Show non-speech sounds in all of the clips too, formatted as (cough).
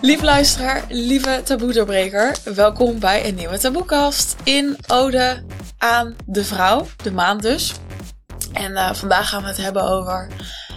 Lieve luisteraar, lieve taboe-doorbreker, welkom bij een nieuwe taboekast in ode aan de vrouw, de maand dus. En uh, vandaag gaan we het hebben over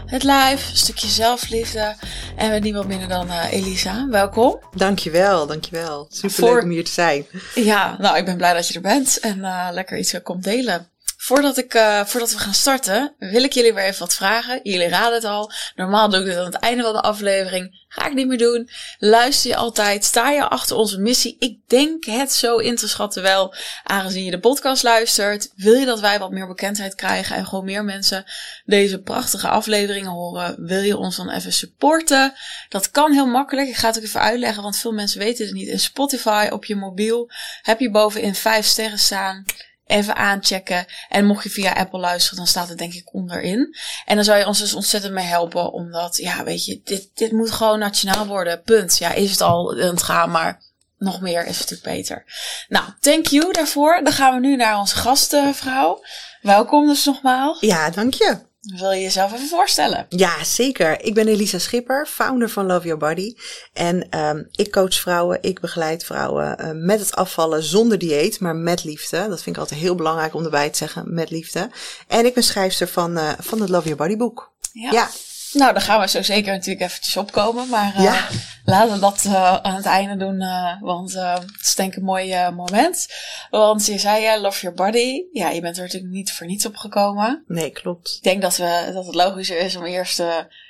het live, een stukje zelfliefde en met niemand minder dan uh, Elisa. Welkom. Dankjewel, dankjewel. Super leuk om hier te zijn. Ja, nou ik ben blij dat je er bent en uh, lekker iets komt delen. Voordat, ik, uh, voordat we gaan starten, wil ik jullie weer even wat vragen. Jullie raden het al. Normaal doe ik dit aan het einde van de aflevering. Ga ik niet meer doen. Luister je altijd? Sta je achter onze missie? Ik denk het zo in te schatten wel, aangezien je de podcast luistert. Wil je dat wij wat meer bekendheid krijgen en gewoon meer mensen deze prachtige afleveringen horen? Wil je ons dan even supporten? Dat kan heel makkelijk. Ik ga het ook even uitleggen, want veel mensen weten het niet. In Spotify op je mobiel heb je bovenin vijf sterren staan even aanchecken. En mocht je via Apple luisteren, dan staat het denk ik onderin. En dan zou je ons dus ontzettend mee helpen, omdat, ja, weet je, dit, dit moet gewoon nationaal worden. Punt. Ja, is het al aan het gaan, maar nog meer is natuurlijk beter. Nou, thank you daarvoor. Dan gaan we nu naar onze gastvrouw. Welkom dus nogmaals. Ja, dank je. Wil je jezelf even voorstellen? Ja, zeker. Ik ben Elisa Schipper, founder van Love Your Body. En um, ik coach vrouwen, ik begeleid vrouwen uh, met het afvallen zonder dieet, maar met liefde. Dat vind ik altijd heel belangrijk om erbij te zeggen, met liefde. En ik ben schrijfster van, uh, van het Love Your Body boek. Ja. ja. Nou, daar gaan we zo zeker natuurlijk eventjes opkomen. Maar uh, ja. laten we dat uh, aan het einde doen. Uh, want het is denk ik een mooi moment. Want je zei ja, love your body. Ja, je bent er natuurlijk niet voor niets op gekomen. Nee, klopt. Ik denk dat, we, dat het logischer is om eerst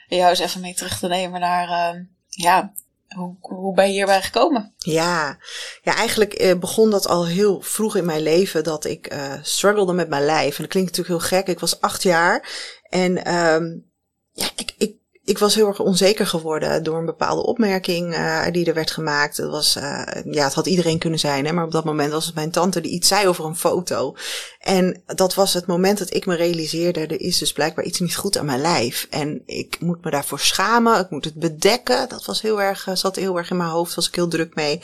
jou eens even mee terug te nemen naar... ja, hoe, hoe ben je hierbij gekomen? Ja, ja eigenlijk begon dat al heel vroeg in mijn leven dat ik uh, struggelde met mijn lijf. En dat klinkt natuurlijk heel gek. Ik was acht jaar en um, ja, ik, ik, ik was heel erg onzeker geworden door een bepaalde opmerking uh, die er werd gemaakt. Dat was, uh, ja, het had iedereen kunnen zijn, hè, maar op dat moment was het mijn tante die iets zei over een foto. En dat was het moment dat ik me realiseerde, er is dus blijkbaar iets niet goed aan mijn lijf. En ik moet me daarvoor schamen, ik moet het bedekken. Dat was heel erg, uh, zat heel erg in mijn hoofd, was ik heel druk mee.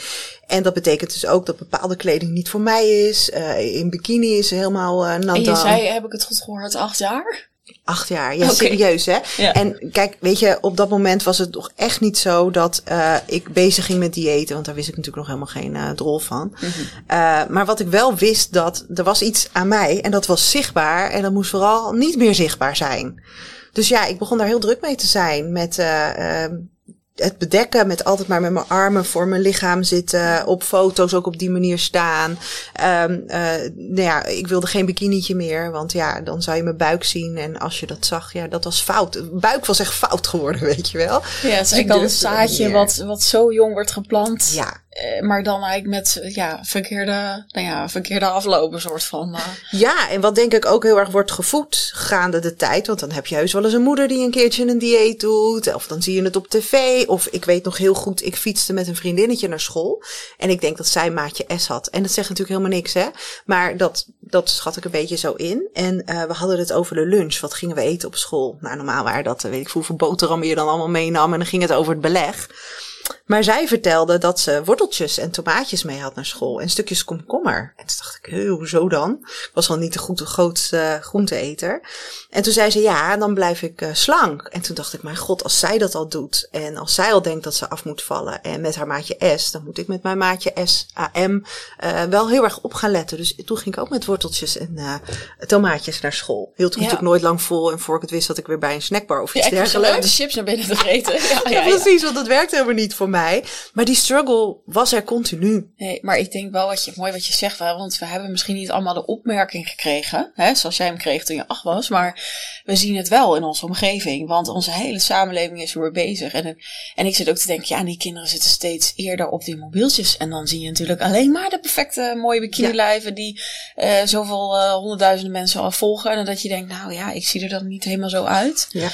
En dat betekent dus ook dat bepaalde kleding niet voor mij is. in bikini is helemaal uh, nat. En je zei, heb ik het goed gehoord, acht jaar? Acht jaar, ja, okay. serieus hè. Ja. En kijk, weet je, op dat moment was het nog echt niet zo dat uh, ik bezig ging met diëten, want daar wist ik natuurlijk nog helemaal geen uh, drol van. Mm -hmm. uh, maar wat ik wel wist, dat er was iets aan mij en dat was zichtbaar en dat moest vooral niet meer zichtbaar zijn. Dus ja, ik begon daar heel druk mee te zijn met het bedekken met altijd maar met mijn armen voor mijn lichaam zitten. Op foto's ook op die manier staan. Um, uh, nou ja, ik wilde geen bikinietje meer. Want ja, dan zou je mijn buik zien. En als je dat zag, ja, dat was fout. Buik was echt fout geworden, (laughs) weet je wel. Ja, het is dus al een zaadje wat, wat zo jong wordt geplant. Ja. Maar dan eigenlijk met ja, verkeerde, nou ja, verkeerde aflopen soort van. Uh. Ja, en wat denk ik ook heel erg wordt gevoed gaande de tijd. Want dan heb je heus wel eens een moeder die een keertje een dieet doet. Of dan zie je het op tv. Of ik weet nog heel goed, ik fietste met een vriendinnetje naar school. En ik denk dat zij maatje S had. En dat zegt natuurlijk helemaal niks, hè. Maar dat, dat schat ik een beetje zo in. En uh, we hadden het over de lunch. Wat gingen we eten op school? Nou, normaal waren dat, weet ik hoeveel boterhammen je dan allemaal meenam. En dan ging het over het beleg. Maar zij vertelde dat ze worteltjes en tomaatjes mee had naar school. En stukjes komkommer. En toen dacht ik, hoezo dan? Ik was al niet de grootste uh, groenteeter. En toen zei ze, ja, dan blijf ik uh, slank. En toen dacht ik, mijn god, als zij dat al doet. En als zij al denkt dat ze af moet vallen. En met haar maatje S, dan moet ik met mijn maatje S, AM, uh, wel heel erg op gaan letten. Dus toen ging ik ook met worteltjes en uh, tomaatjes naar school. Hield ik ja. natuurlijk nooit lang vol. En voor ik het wist, zat ik weer bij een snackbar of iets ja, dergelijks. de chips naar binnen te eten. (laughs) Ja, ja, precies, want dat werkt helemaal niet voor mij. Maar die struggle was er continu. Nee, maar ik denk wel wat je, mooi wat je zegt, want we hebben misschien niet allemaal de opmerking gekregen, hè, zoals jij hem kreeg toen je acht was, maar we zien het wel in onze omgeving, want onze hele samenleving is weer bezig. En, en ik zit ook te denken, ja, die kinderen zitten steeds eerder op die mobieltjes en dan zie je natuurlijk alleen maar de perfecte mooie bikinilijven ja. die uh, zoveel uh, honderdduizenden mensen al volgen en dat je denkt, nou ja, ik zie er dan niet helemaal zo uit. Ja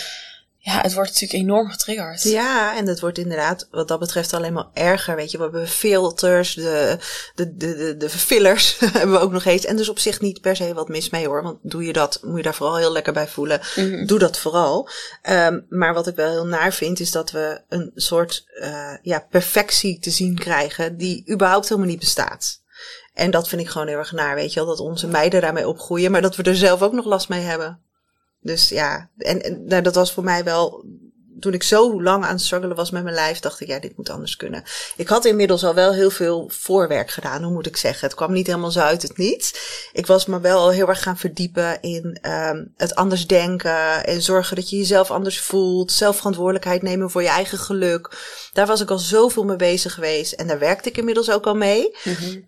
ja, het wordt natuurlijk enorm getriggerd. Ja, en het wordt inderdaad wat dat betreft alleen maar erger. Weet je, we hebben filters, de, de, de, de, de fillers (laughs) hebben we ook nog eens. En dus op zich niet per se wat mis mee hoor. Want doe je dat, moet je daar vooral heel lekker bij voelen. Mhm. Doe dat vooral. Um, maar wat ik wel heel naar vind, is dat we een soort uh, ja, perfectie te zien krijgen die überhaupt helemaal niet bestaat. En dat vind ik gewoon heel erg naar, weet je wel. Dat onze meiden daarmee opgroeien, maar dat we er zelf ook nog last mee hebben. Dus ja, en, en nou, dat was voor mij wel toen ik zo lang aan het struggelen was met mijn lijf, dacht ik, ja, dit moet anders kunnen. Ik had inmiddels al wel heel veel voorwerk gedaan, hoe moet ik zeggen. Het kwam niet helemaal zo uit het niets. Ik was me wel al heel erg gaan verdiepen in um, het anders denken en zorgen dat je jezelf anders voelt. Zelfverantwoordelijkheid nemen voor je eigen geluk. Daar was ik al zoveel mee bezig geweest en daar werkte ik inmiddels ook al mee.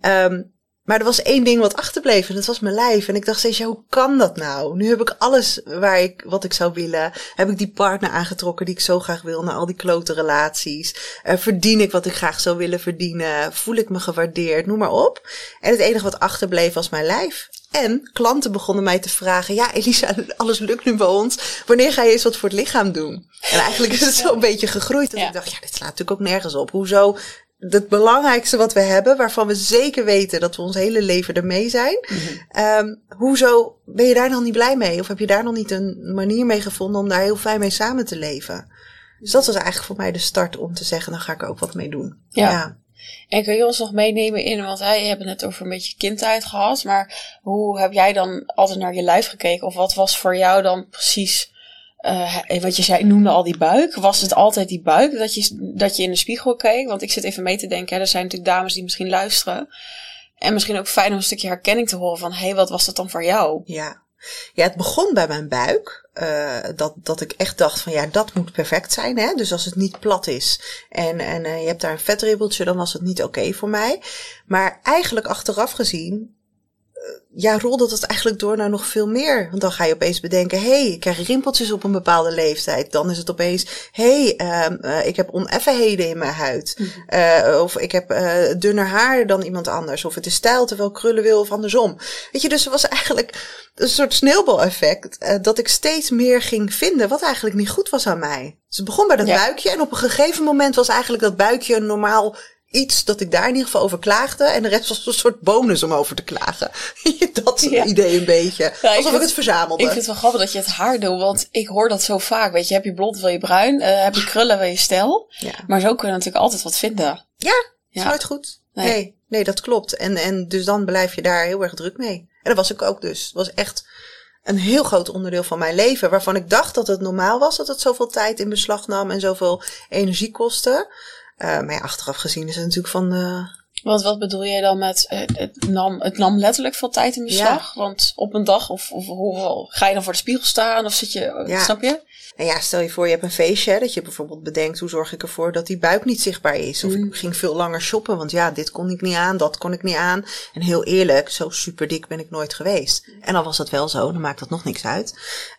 Mm maar er was één ding wat achterbleef en dat was mijn lijf. En ik dacht steeds, ja, hoe kan dat nou? Nu heb ik alles waar ik, wat ik zou willen. Heb ik die partner aangetrokken die ik zo graag wil, naar al die klote relaties. Uh, verdien ik wat ik graag zou willen verdienen? Voel ik me gewaardeerd? Noem maar op. En het enige wat achterbleef was mijn lijf. En klanten begonnen mij te vragen: Ja, Elisa, (laughs) alles lukt nu bij ons. Wanneer ga je eens wat voor het lichaam doen? En eigenlijk is het zo een beetje gegroeid. Dat ik dacht: Ja, dit slaat natuurlijk ook nergens op. Hoezo het belangrijkste wat we hebben, waarvan we zeker weten dat we ons hele leven ermee zijn. Mm hoezo ben je daar nog niet blij mee? Of heb je daar nog niet een manier mee gevonden om daar heel fijn mee samen te leven? Dus dat was eigenlijk voor mij de start om te zeggen, dan ga ik er ook wat mee doen. Ja. En kun je ons nog meenemen in, want wij hebben het over een beetje kindheid gehad, maar hoe heb jij dan altijd naar je lijf gekeken? Of wat was voor jou dan precies uh, wat je zei, noemde al die buik. Was het altijd die buik dat je, dat je in de spiegel keek? Want ik zit even mee te denken. Hè, er zijn natuurlijk dames die misschien luisteren. En misschien ook fijn om een stukje herkenning te horen van... hé, hey, wat was dat dan voor jou? Ja, ja het begon bij mijn buik. Uh, dat, dat ik echt dacht van ja, dat moet perfect zijn. Hè? Dus als het niet plat is en, en uh, je hebt daar een vetribbeltje... dan was het niet oké voor mij. Maar eigenlijk achteraf gezien ja, rolde dat eigenlijk door naar nog veel meer. Want dan ga je opeens bedenken, hé, hey, ik krijg rimpeltjes op een bepaalde leeftijd. Dan is het opeens, hé, hey, uh, ik heb oneffenheden in mijn huid. Uh, of ik heb uh, dunner haar dan iemand anders. Of het is stijl terwijl ik krullen wil of andersom. Weet je, dus er was eigenlijk een soort sneeuwbaleffect. dat ik steeds meer ging vinden wat eigenlijk niet goed was aan mij. Dus het begon bij dat buikje. En op een gegeven moment was eigenlijk dat buikje een normaal iets dat ik daar in ieder geval over klaagde. En de rest was een soort bonus om over te klagen. (laughs) dat idee een beetje. Alsof ik, het verzamelde. Ik vind het wel grappig dat je het haar doet. Want ik hoor dat zo vaak. Weet je, heb je blond, wil je bruin. Uh, heb je krullen, wil je stijl. Ja. Maar zo kun je natuurlijk altijd wat vinden. Ja, ja. is nooit goed. Nee. nee. nee, dat klopt. En, en dus dan blijf je daar heel erg druk mee. En dat was ik ook dus. Het was echt een heel groot onderdeel van mijn leven. Waarvan ik dacht dat het normaal was dat het zoveel tijd in beslag nam en zoveel energie kostte. Uh, maar ja, achteraf gezien is het natuurlijk van. Uh... Want wat bedoel jij dan met uh, het, nam, het nam letterlijk veel tijd in beslag? Ja. Want op een dag, of, of hoe ga je dan voor de spiegel staan? Of zit je, ja. snap je? En ja, stel je voor, je hebt een feestje, dat je bijvoorbeeld bedenkt, hoe zorg ik ervoor dat die buik niet zichtbaar is? Of mm. ik ging veel langer shoppen, want ja, dit kon ik niet aan, dat kon ik niet aan. En heel eerlijk, zo super dik ben ik nooit geweest. En dan was dat wel zo, dan maakt dat nog niks uit.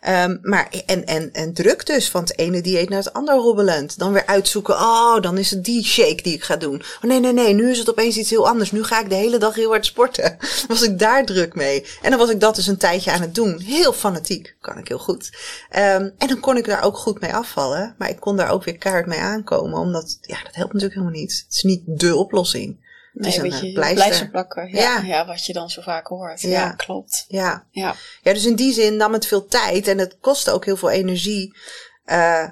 Um, maar, en, en, en druk dus, van het ene dieet naar het andere hobbelend. Dan weer uitzoeken, oh, dan is het die shake die ik ga doen. Oh nee, nee, nee, nu is het opeens iets heel anders. Nu ga ik de hele dag heel hard sporten. (laughs) was ik daar druk mee. En dan was ik dat dus een tijdje aan het doen. Heel fanatiek, kan ik heel goed. Um, en dan kon ik daar ook goed mee afvallen. Maar ik kon daar ook weer kaart mee aankomen. Omdat, ja, dat helpt natuurlijk helemaal niet. Het is niet dé oplossing. Het nee, is een je, pleister. pleister plakken. Ja, ja. ja, wat je dan zo vaak hoort. Ja, ja klopt. Ja. ja. Ja, dus in die zin nam het veel tijd. En het kostte ook heel veel energie. Uh,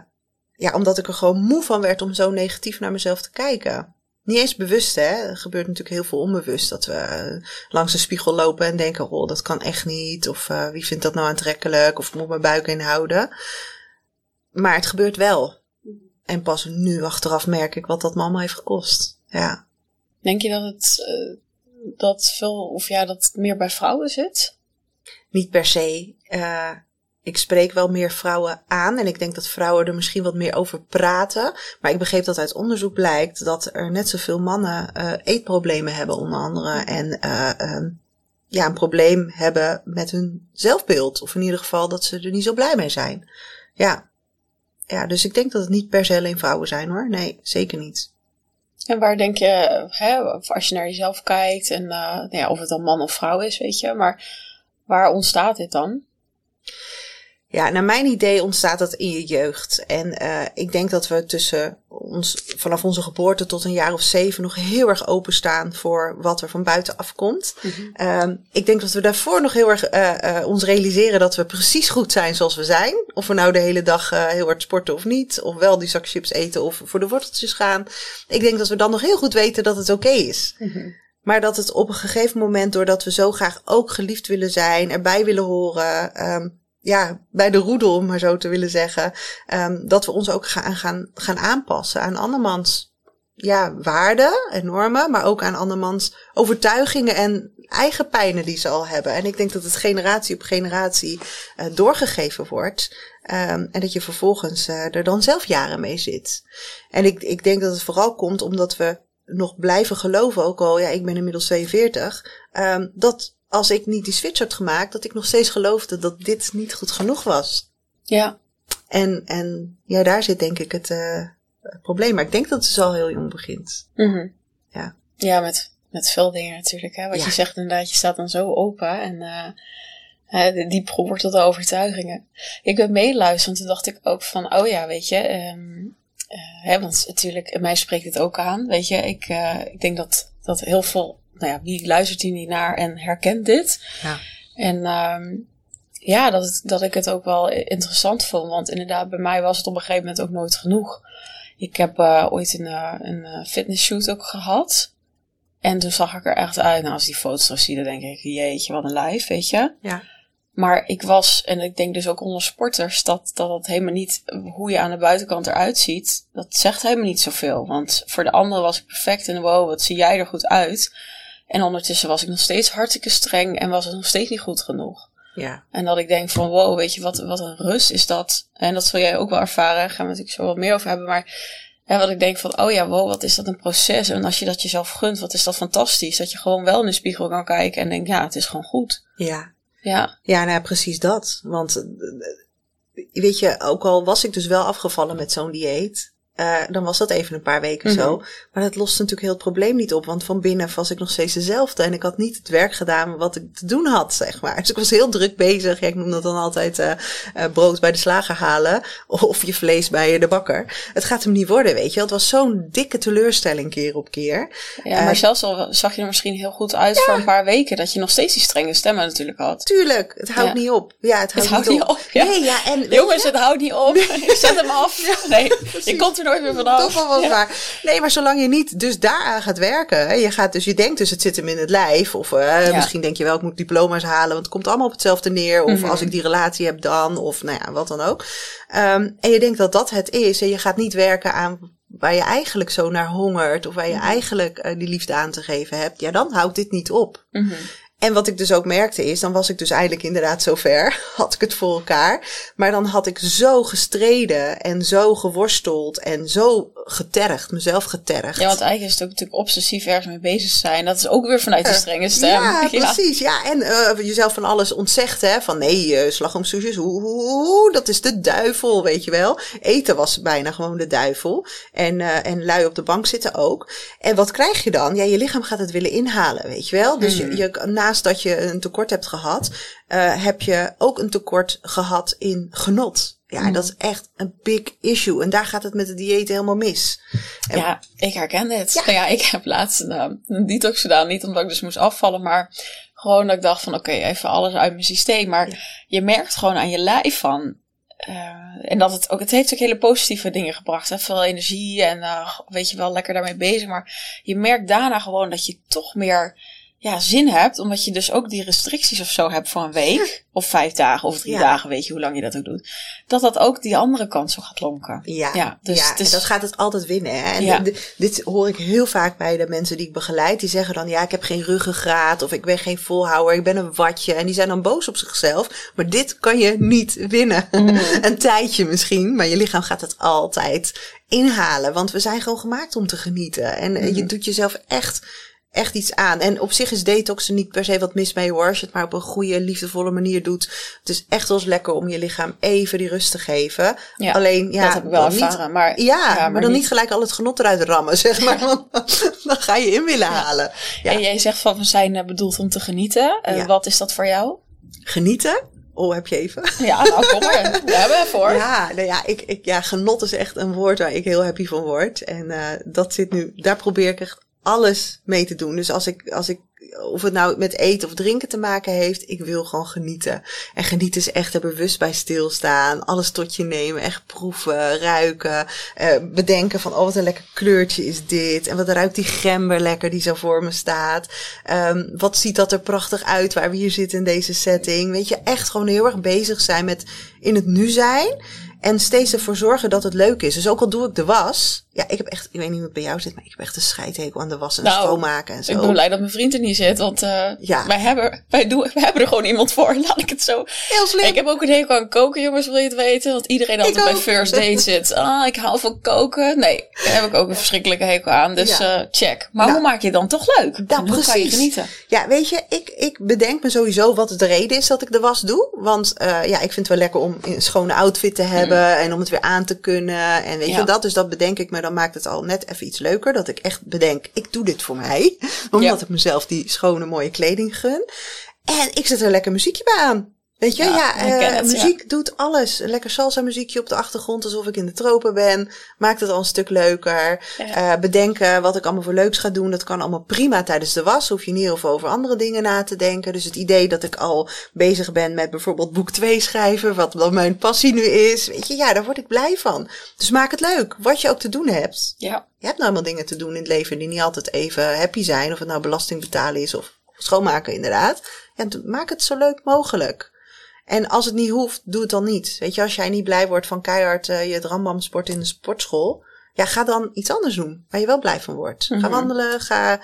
ja, omdat ik er gewoon moe van werd om zo negatief naar mezelf te kijken. Niet eens bewust, hè. Er gebeurt natuurlijk heel veel onbewust. Dat we eh, langs de spiegel lopen en denken, oh, dat kan echt niet. Of uh, wie vindt dat nou aantrekkelijk? Of moet mijn buik inhouden? Maar het gebeurt wel. En pas nu achteraf merk ik wat dat mama heeft gekost. Ja. Denk je dat het uh, dat veel, of ja, dat het meer bij vrouwen zit? Niet per se. Uh, ik spreek wel meer vrouwen aan en ik denk dat vrouwen er misschien wat meer over praten. Maar ik begreep dat uit onderzoek blijkt dat er net zoveel mannen uh, eetproblemen hebben, onder andere. En uh, ja, een probleem hebben met hun zelfbeeld. Of in ieder geval dat ze er niet zo blij mee zijn. Ja, ja, dus ik denk dat het niet per se alleen vrouwen zijn hoor. Nee, zeker niet. En waar denk je, hè, als je naar jezelf kijkt en uh, nou ja, of het dan man of vrouw is, weet je, maar waar ontstaat dit dan? Ja, naar mijn idee ontstaat dat in je jeugd. En uh, ik denk dat we tussen ons, vanaf onze geboorte tot een jaar of zeven nog heel erg openstaan voor wat er van buiten afkomt. Mm um, ik denk dat we daarvoor nog heel erg uh, uh, ons realiseren dat we precies goed zijn zoals we zijn. Of we nou de hele dag heel hard sporten of niet. Of wel die zak chips eten of voor de worteltjes gaan. Ik denk dat we dan nog heel goed weten dat het oké okay is. Mm -hmm. Maar dat het op een gegeven moment, doordat we zo graag ook geliefd willen zijn, erbij willen horen, um, ja, bij de roedel, om maar zo te willen zeggen. Um, dat we ons ook gaan, gaan, gaan aanpassen aan andermans ja, waarden en normen, maar ook aan andermans overtuigingen en eigen pijnen die ze al hebben. En ik denk dat het generatie op generatie uh, doorgegeven wordt. Um, en dat je vervolgens uh, er dan zelf jaren mee zit. En ik, ik denk dat het vooral komt omdat we nog blijven geloven, ook al, ja, ik ben inmiddels 42, um, dat als ik niet die switch had gemaakt, dat ik nog steeds geloofde dat dit niet goed genoeg was. Ja. En, en ja, daar zit denk ik het, uh, probleem. Maar ik denk dat het dus al heel jong begint. Mm -hmm. Ja. Ja, met, met veel dingen natuurlijk. Hè? Wat Ja. je zegt inderdaad, je staat dan zo open en uh, diep gewortelde overtuigingen. Ik ben meeluisteren, toen dacht ik ook van, oh ja, weet je, um, uh, hè, want natuurlijk, mij spreekt het ook aan. Weet je, ik, uh, ik denk dat, dat heel veel, nou ja, wie luistert hier niet naar en herkent dit? Ja. En um, ja, dat, het, dat ik het ook wel interessant vond. Want inderdaad, bij mij was het op een gegeven moment ook nooit genoeg. Ik heb uh, ooit een, uh, een fitnessshoot ook gehad. En toen zag ik er echt uit. Nou, als die foto's terug zie, dan denk ik, jeetje, wat een lijf, weet je. Ja. Maar ik was, en ik denk dus ook onder sporters, dat, dat het helemaal niet, hoe je aan de buitenkant eruit ziet, dat zegt helemaal niet zoveel. Want voor de anderen was ik perfect en wow, wat zie jij er goed uit. En ondertussen was ik nog steeds hartstikke streng en was het nog steeds niet goed genoeg. Ja. En dat ik denk van wow, weet je, wat, wat een rust is dat. En dat zul jij ook wel ervaren, daar gaan we natuurlijk zo wat meer over hebben. Maar ja, wat ik denk van, oh ja, wow, wat is dat een proces. En als je dat jezelf gunt, wat is dat fantastisch. Dat je gewoon wel in de spiegel kan kijken en denkt, ja, het is gewoon goed. Ja. Ja. Ja, nou ja, precies dat. Want weet je, ook al was ik dus wel afgevallen met zo'n dieet, uh, dan was dat even een paar weken mm -hmm. zo. Maar dat lost natuurlijk heel het probleem niet op. Want van binnen was ik nog steeds dezelfde. En ik had niet het werk gedaan wat ik te doen had, zeg maar. Dus ik was heel druk bezig. Ja, ik noem dat dan altijd uh, uh, brood bij de slager halen. (laughs) Of je vlees bij de bakker. Het gaat hem niet worden, weet je. Het was zo'n dikke teleurstelling keer op keer. Ja, maar zelfs al zag je er misschien heel goed uit ja. voor een paar weken. Dat je nog steeds die strenge stemmen natuurlijk had. Tuurlijk, het houdt ja. niet op. Ja, het houdt, het houdt niet op. op. Ja. Nee, ja, en, Jongens, het houdt niet op. (laughs) Zet hem af. Nee, je komt er nooit meer vanaf. Toch wel wat ja. waar. Nee, maar zolang je niet dus daaraan gaat werken. Je gaat dus, je denkt dus het zit hem in het lijf. Of uh, ja. misschien denk je wel, ik moet diploma's halen. Want het komt allemaal op hetzelfde neer. Of mm -hmm. als ik die relatie heb dan. Of nou ja, wat dan ook. Um, en je denkt dat dat het is. En je gaat niet werken aan waar je eigenlijk zo naar hongert. Of waar je mm -hmm. eigenlijk uh, die liefde aan te geven hebt. Ja, dan houdt dit niet op. Mm -hmm. En wat ik dus ook merkte is, dan was ik dus eigenlijk inderdaad zover, (laughs) had ik het voor elkaar. Maar dan had ik zo gestreden en zo geworsteld en zo getergd, mezelf getergd. Ja, want eigenlijk is het ook natuurlijk obsessief ergens mee bezig zijn. Dat is ook weer vanuit de strenge stem. Ja, (laughs) ja. precies. Ja, en uh, jezelf van alles ontzegd, hè. Van nee, uh, slagroomsoesjes, oeh, dat is de duivel, weet je wel. Eten was bijna gewoon de duivel. En, uh, en lui op de bank zitten ook. En wat krijg je dan? Ja, je lichaam gaat het willen inhalen, weet je wel. Dus je, je, naast dat je een tekort hebt gehad, uh, heb je ook een tekort gehad in genot. Ja, mm. dat is echt een big issue. En daar gaat het met de dieet helemaal mis. En ja, ik herken dit. Ja. Ja, ik heb laatst een, uh, een detox gedaan. Niet omdat ik dus moest afvallen, maar gewoon dat ik dacht van oké, okay, even alles uit mijn systeem. Maar ja. je merkt gewoon aan je lijf van... Uh, en dat het ook, het heeft ook hele positieve dingen gebracht. Hè? Veel energie en uh, weet je wel, lekker daarmee bezig. Maar je merkt daarna gewoon dat je toch meer ja, zin hebt, omdat je dus ook die restricties of zo hebt voor een week, of vijf dagen, of drie ja. dagen, weet je hoe lang je dat ook doet, dat dat ook die andere kant zo gaat lonken. Ja, ja, dus, ja dat gaat het altijd winnen. Hè? En ja. dit, dit hoor ik heel vaak bij de mensen die ik begeleid, die zeggen dan, ja, ik heb geen ruggengraat, of ik ben geen volhouwer, ik ben een watje, en die zijn dan boos op zichzelf, maar dit kan je niet winnen. Mm. (laughs) een tijdje misschien, maar je lichaam gaat het altijd inhalen, want we zijn gewoon gemaakt om te genieten. En mm. je doet jezelf echt echt iets aan. En op zich is detoxen niet per se wat mis mee hoor. Als je het maar op een goede, liefdevolle manier doet. Het is echt wel eens lekker om je lichaam even die rust te geven. Ja, Alleen, ja, dat heb ik wel ervaren. Niet, maar, ja, ja, maar, maar dan niet. niet gelijk al het genot eruit rammen, zeg maar. (laughs) Want dan ga je in willen halen. Ja. En jij zegt van, we zijn bedoeld om te genieten. Uh, wat is dat voor jou? Genieten? Oh, heb je even? (laughs) Ja, nou kom maar. (laughs) We hebben ervoor. Ja, nou ja, ik, ik, ja, genot is echt een woord waar ik heel happy van word. En uh, dat zit nu, daar probeer ik echt alles mee te doen. Dus als ik, als ik of het nou met eten of drinken te maken heeft. Ik wil gewoon genieten. En genieten is echt er bewust bij stilstaan. Alles tot je nemen. Echt proeven, ruiken. Uh, bedenken van, oh wat een lekker kleurtje is dit. En wat ruikt die gember lekker die zo voor me staat. Um, wat ziet dat er prachtig uit waar we hier zitten in deze setting. Weet je, echt gewoon heel erg bezig zijn met in het nu zijn. En steeds ervoor zorgen dat het leuk is. Dus ook al doe ik de was. Ja, ik heb echt, ik weet niet hoe het bij jou zit, maar ik heb echt een scheidhekel aan de was en Nou, schoonmaken en zo. Ik ben blij dat mijn vriend er niet zit, want eh, Ja. wij, hebben, wij, doen, (laughs) wij hebben er gewoon iemand voor, (laughs) laat ik het zo. Heel slim. Ik heb ook een hekel aan koken, jongens, wil je het weten? Want iedereen altijd bij first date zit. (laughs) Ah, ik hou van koken. Nee, daar heb ik ook een verschrikkelijke hekel aan. Dus Ja. eh, check. Maar Nou. hoe maak je het dan toch leuk? Nou, En hoe kan je genieten? Ja, weet je, ik, ik bedenk me sowieso wat de reden is dat ik de was doe. Want eh, ja, ik vind het wel lekker om een schone outfit te hebben en om het weer aan te kunnen. En weet Ja. je dat, dus dat bedenk ik me. Dan maakt het al net even iets leuker. Dat ik echt bedenk, ik doe dit voor mij. (laughs) Omdat Ja. ik mezelf die schone, mooie kleding gun. En ik zet er lekker muziekje bij aan. Weet je, Ja, ja, eh, ja. muziek doet alles. Een lekker salsa muziekje op de achtergrond, alsof ik in de tropen ben. Maakt het al een stuk leuker. Ja. Eh, bedenken wat ik allemaal voor leuks ga doen. Dat kan allemaal prima tijdens de was. Hoef je niet heel veel over andere dingen na te denken. Dus het idee dat ik al bezig ben met bijvoorbeeld boek 2 schrijven. Wat dan mijn passie nu is. Weet je, ja, daar word ik blij van. Dus maak het leuk. Wat je ook te doen hebt. Ja, Je hebt nou helemaal dingen te doen in het leven die niet altijd even happy zijn. Of het nou belasting betalen is of schoonmaken inderdaad. Ja, maak het zo leuk mogelijk. En als het niet hoeft, doe het dan niet. Weet je, als jij niet blij wordt van keihard eh, je het rambam sport in de sportschool. Ja, ga dan iets anders doen waar je wel blij van wordt. Ga Mhm. wandelen, ga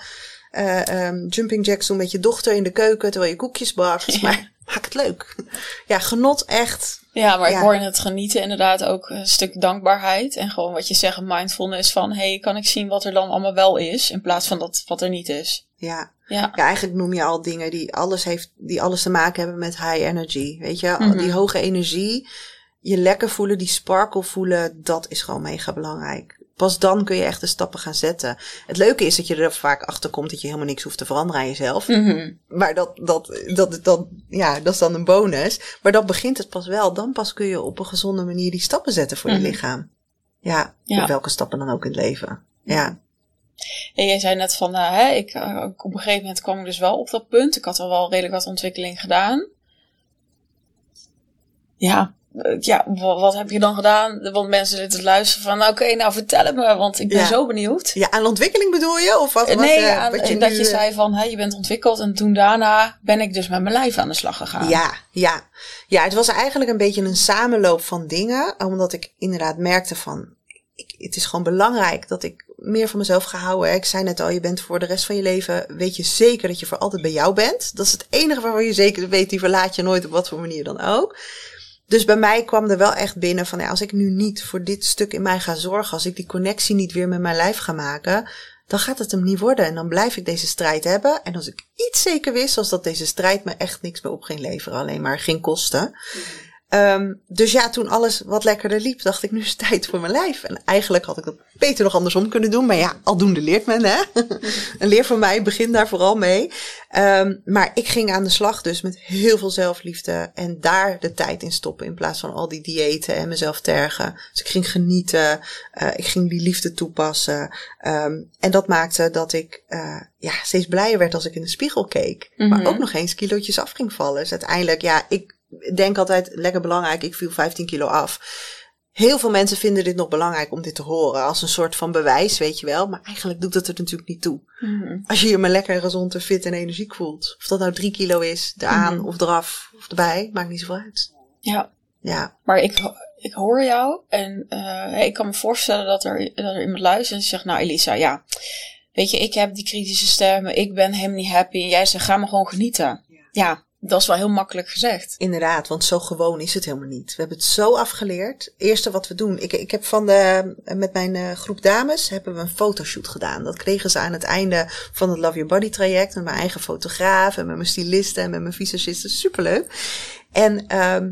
eh, ehm, jumping jacks doen met je dochter in de keuken terwijl je koekjes bakt. Ja. Maar maak het leuk. (laughs) Ja, genot echt. ja maar ik hoor in het genieten inderdaad ook een stuk dankbaarheid. En gewoon wat je zegt, mindfulness van... hey, kan ik zien wat er dan allemaal wel is? In plaats van dat wat er niet is. Ja. Ja, Ja, eigenlijk noem je al dingen die alles, heeft, die alles te maken hebben met high energy. Weet je, Mhm. die hoge energie, je lekker voelen, die sparkle voelen, dat is gewoon mega belangrijk. Pas dan kun je echt de stappen gaan zetten. Het leuke is dat je er vaak achter komt dat je helemaal niks hoeft te veranderen aan jezelf. Mhm. Maar dat, dat, dat, dat, ja, dat is dan een bonus. Maar dan begint het pas wel. Dan pas kun je op een gezonde manier die stappen zetten voor Mhm. je lichaam. Ja, Ja. welke stappen dan ook in het leven. Ja. En jij zei net van, eh, hè, ik, eh, op een gegeven moment kwam ik dus wel op dat punt. Ik had al wel redelijk wat ontwikkeling gedaan. Ja, eh, ja wa- wat, heb je dan gedaan? Want mensen zitten te luisteren van, nou, oké, nou vertel het me, want ik ben Ja. zo benieuwd. ja, aan ontwikkeling bedoel je? Of wat, Eh, wat, nee, aan- wat je dat nu, je zei van, hè, je bent ontwikkeld en toen daarna ben ik dus met mijn lijf aan de slag gegaan. Ja, ja. Ja, het was eigenlijk een beetje een samenloop van dingen. Omdat ik inderdaad merkte van, ik, het is gewoon belangrijk dat ik meer van mezelf ga houden. Ik zei net al, je bent voor de rest van je leven, weet je zeker dat je voor altijd bij jou bent. Dat is het enige waarvan je zeker weet, die verlaat je nooit op wat voor manier dan ook. Dus bij mij kwam er wel echt binnen van, als ik nu niet voor dit stuk in mij ga zorgen, als ik die connectie niet weer met mijn lijf ga maken, dan gaat het hem niet worden. En dan blijf ik deze strijd hebben. En als ik iets zeker wist, was dat deze strijd me echt niks meer op ging leveren. Alleen maar ging kosten. Ehm, dus ja, toen alles wat lekkerder liep, dacht ik, nu is het tijd voor mijn lijf. En eigenlijk had ik dat beter nog andersom kunnen doen. Maar ja, aldoende leert men, hè. (laughs) Een leer van mij, begin daar vooral mee. Ehm, maar ik ging aan de slag dus met heel veel zelfliefde. En daar de tijd in stoppen in plaats van al die diëten en mezelf tergen. Dus ik ging genieten. eh, ik ging die liefde toepassen. Ehm, en dat maakte dat ik eh, ja, steeds blijer werd als ik in de spiegel keek. Maar Mhm. ook nog eens kilootjes af ging vallen. Dus uiteindelijk, ja, ik denk altijd lekker belangrijk. Ik viel 15 kilo af. Heel veel mensen vinden dit nog belangrijk om dit te horen. Als een soort van bewijs, weet je wel. Maar eigenlijk doet het er natuurlijk niet toe. Mhm. Als je je maar lekker gezond en fit en energiek voelt. Of dat nou drie kilo is, eraan Mhm. of eraf of erbij. Maakt niet zoveel uit. ja. Ja, Maar ik, ik hoor jou en eh, ik kan me voorstellen dat er, dat er iemand luistert en zegt, nou Elisa, ja, weet je, ik heb die kritische stemmen, ik ben helemaal niet happy en jij zegt, ga maar gewoon genieten. Ja, dat is wel heel makkelijk gezegd. inderdaad. Want zo gewoon is het helemaal niet. We hebben het zo afgeleerd. Eerste wat we doen. Ik, ik heb van de, met mijn eh, groep dames hebben we een fotoshoot gedaan. Dat kregen ze aan het einde van het Love Your Body traject. Met mijn eigen fotograaf en met mijn styliste en met mijn visagiste. Superleuk. En ehm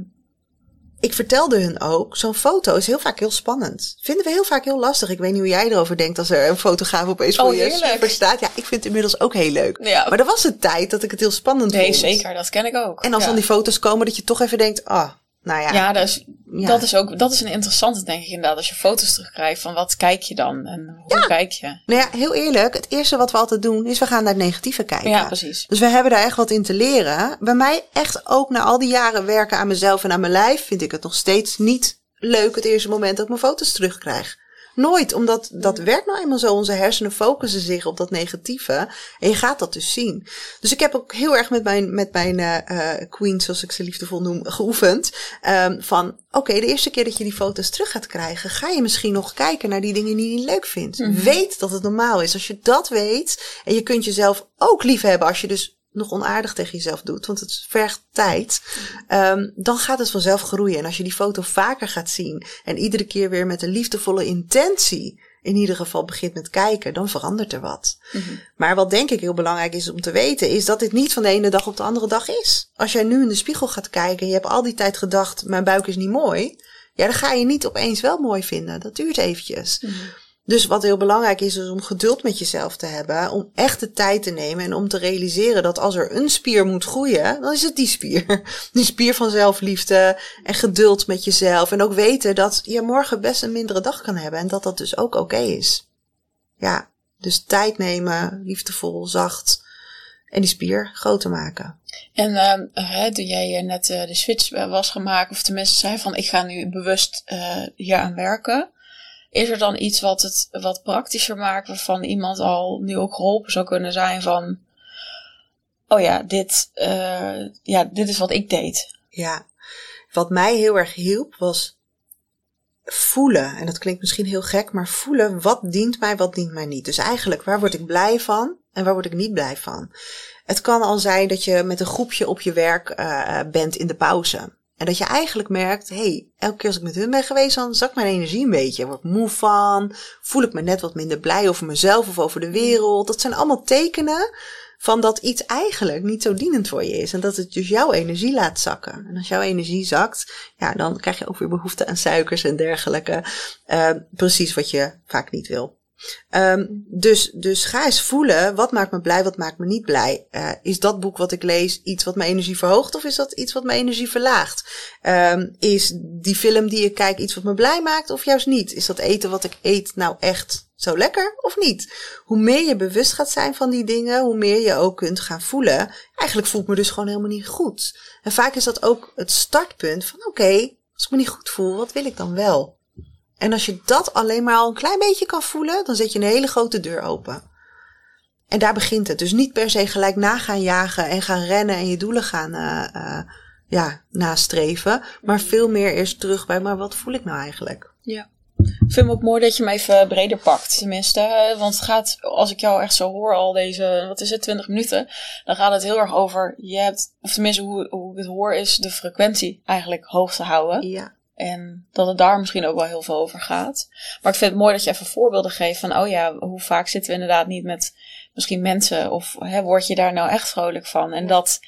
ik vertelde hun ook, zo'n foto is heel vaak heel spannend. Vinden we heel vaak heel lastig. Ik weet niet hoe jij erover denkt als er een fotograaf opeens voor Oh, je heerlijk. super staat. Ja, ik vind het inmiddels ook heel leuk. Ja, Maar er was een tijd dat ik het heel spannend nee, vond. zeker, dat ken ik ook. En als ja. dan die foto's komen, dat je toch even denkt, ah, Nou ja, Ja, dus ja. dat is ook dat is een interessante, denk ik inderdaad. Als je foto's terugkrijgt van wat kijk je dan en hoe kijk je. Nou ja, heel eerlijk, het eerste wat we altijd doen is we gaan naar het negatieve kijken. Ja, precies. Dus we hebben daar echt wat in te leren. Bij mij echt ook na al die jaren werken aan mezelf en aan mijn lijf vind ik het nog steeds niet leuk het eerste moment dat ik mijn foto's terugkrijg. Nooit, omdat dat werkt nou eenmaal zo. Onze hersenen focussen zich op dat negatieve. En je gaat dat dus zien. Dus ik heb ook heel erg met mijn, met mijn eh, queen, zoals ik ze liefdevol noem, geoefend. Ehm, van, oké, de eerste keer dat je die foto's terug gaat krijgen, ga je misschien nog kijken naar die dingen die je niet leuk vindt. Weet dat het normaal is. Als je dat weet, en je kunt jezelf ook lief hebben als je dus nog onaardig tegen jezelf doet, want het vergt tijd, ehm, dan gaat het vanzelf groeien. En als je die foto vaker gaat zien en iedere keer weer met een liefdevolle intentie in ieder geval begint met kijken, dan verandert er wat. Maar wat denk ik heel belangrijk is om te weten, is dat dit niet van de ene dag op de andere dag is. Als jij nu in de spiegel gaat kijken en je hebt al die tijd gedacht, mijn buik is niet mooi, ja, dan ga je niet opeens wel mooi vinden. Dat duurt eventjes. Dus wat heel belangrijk is, is om geduld met jezelf te hebben. Om echt de tijd te nemen en om te realiseren dat als er een spier moet groeien, dan is het die spier. (laughs) Die spier van zelfliefde en geduld met jezelf. En ook weten dat je morgen best een mindere dag kan hebben en dat dat dus ook oké is. Ja, dus tijd nemen, liefdevol, zacht en die spier groter maken. En hè, toen jij eh, net eh, de switch eh, was gemaakt, of tenminste zei van ik ga nu bewust hier aan werken. Is er dan iets wat het wat praktischer maakt, waarvan iemand al nu ook geholpen zou kunnen zijn van, oh ja, dit, eh, ja, dit is wat ik deed. Ja, wat mij heel erg hielp was voelen. En dat klinkt misschien heel gek, maar voelen wat dient mij, wat dient mij niet. Dus eigenlijk, waar word ik blij van en waar word ik niet blij van? Het kan al zijn dat je met een groepje op je werk uh, bent in de pauze. En dat je eigenlijk merkt, hé, hey, elke keer als ik met hun ben geweest, dan zakt mijn energie een beetje. Word ik moe van, voel ik me net wat minder blij over mezelf of over de wereld. Dat zijn allemaal tekenen van dat iets eigenlijk niet zo dienend voor je is. En dat het dus jouw energie laat zakken. En als jouw energie zakt, ja, dan krijg je ook weer behoefte aan suikers en dergelijke. Uh, precies wat je vaak niet wil. Um, dus, dus ga eens voelen, wat maakt me blij, wat maakt me niet blij. Uh, is dat boek wat ik lees iets wat mijn energie verhoogt of is dat iets wat mijn energie verlaagt? Um, is die film die ik kijk iets wat me blij maakt of juist niet? Is dat eten wat ik eet nou echt zo lekker of niet? Hoe meer je bewust gaat zijn van die dingen, hoe meer je ook kunt gaan voelen. Eigenlijk voel ik me dus gewoon helemaal niet goed. En vaak is dat ook het startpunt van oké, als ik me niet goed voel, wat wil ik dan wel? En als je dat alleen maar al een klein beetje kan voelen, dan zet je een hele grote deur open. En daar begint het. Dus niet per se gelijk na gaan jagen en gaan rennen en je doelen gaan uh, uh, ja, nastreven. Maar veel meer eerst terug bij, maar wat voel ik nou eigenlijk? Ja. Ik vind het ook mooi dat je hem even breder pakt, tenminste. Want het gaat, als ik jou echt zo hoor, al deze, wat is het, 20 minuten, dan gaat het heel erg over, je hebt, of tenminste hoe, hoe ik het hoor, is de frequentie eigenlijk hoog te houden. Ja. En dat het daar misschien ook wel heel veel over gaat. Maar ik vind het mooi dat je even voorbeelden geeft van, oh ja, hoe vaak zitten we inderdaad niet met misschien mensen of hè, word je daar nou echt vrolijk van? En dat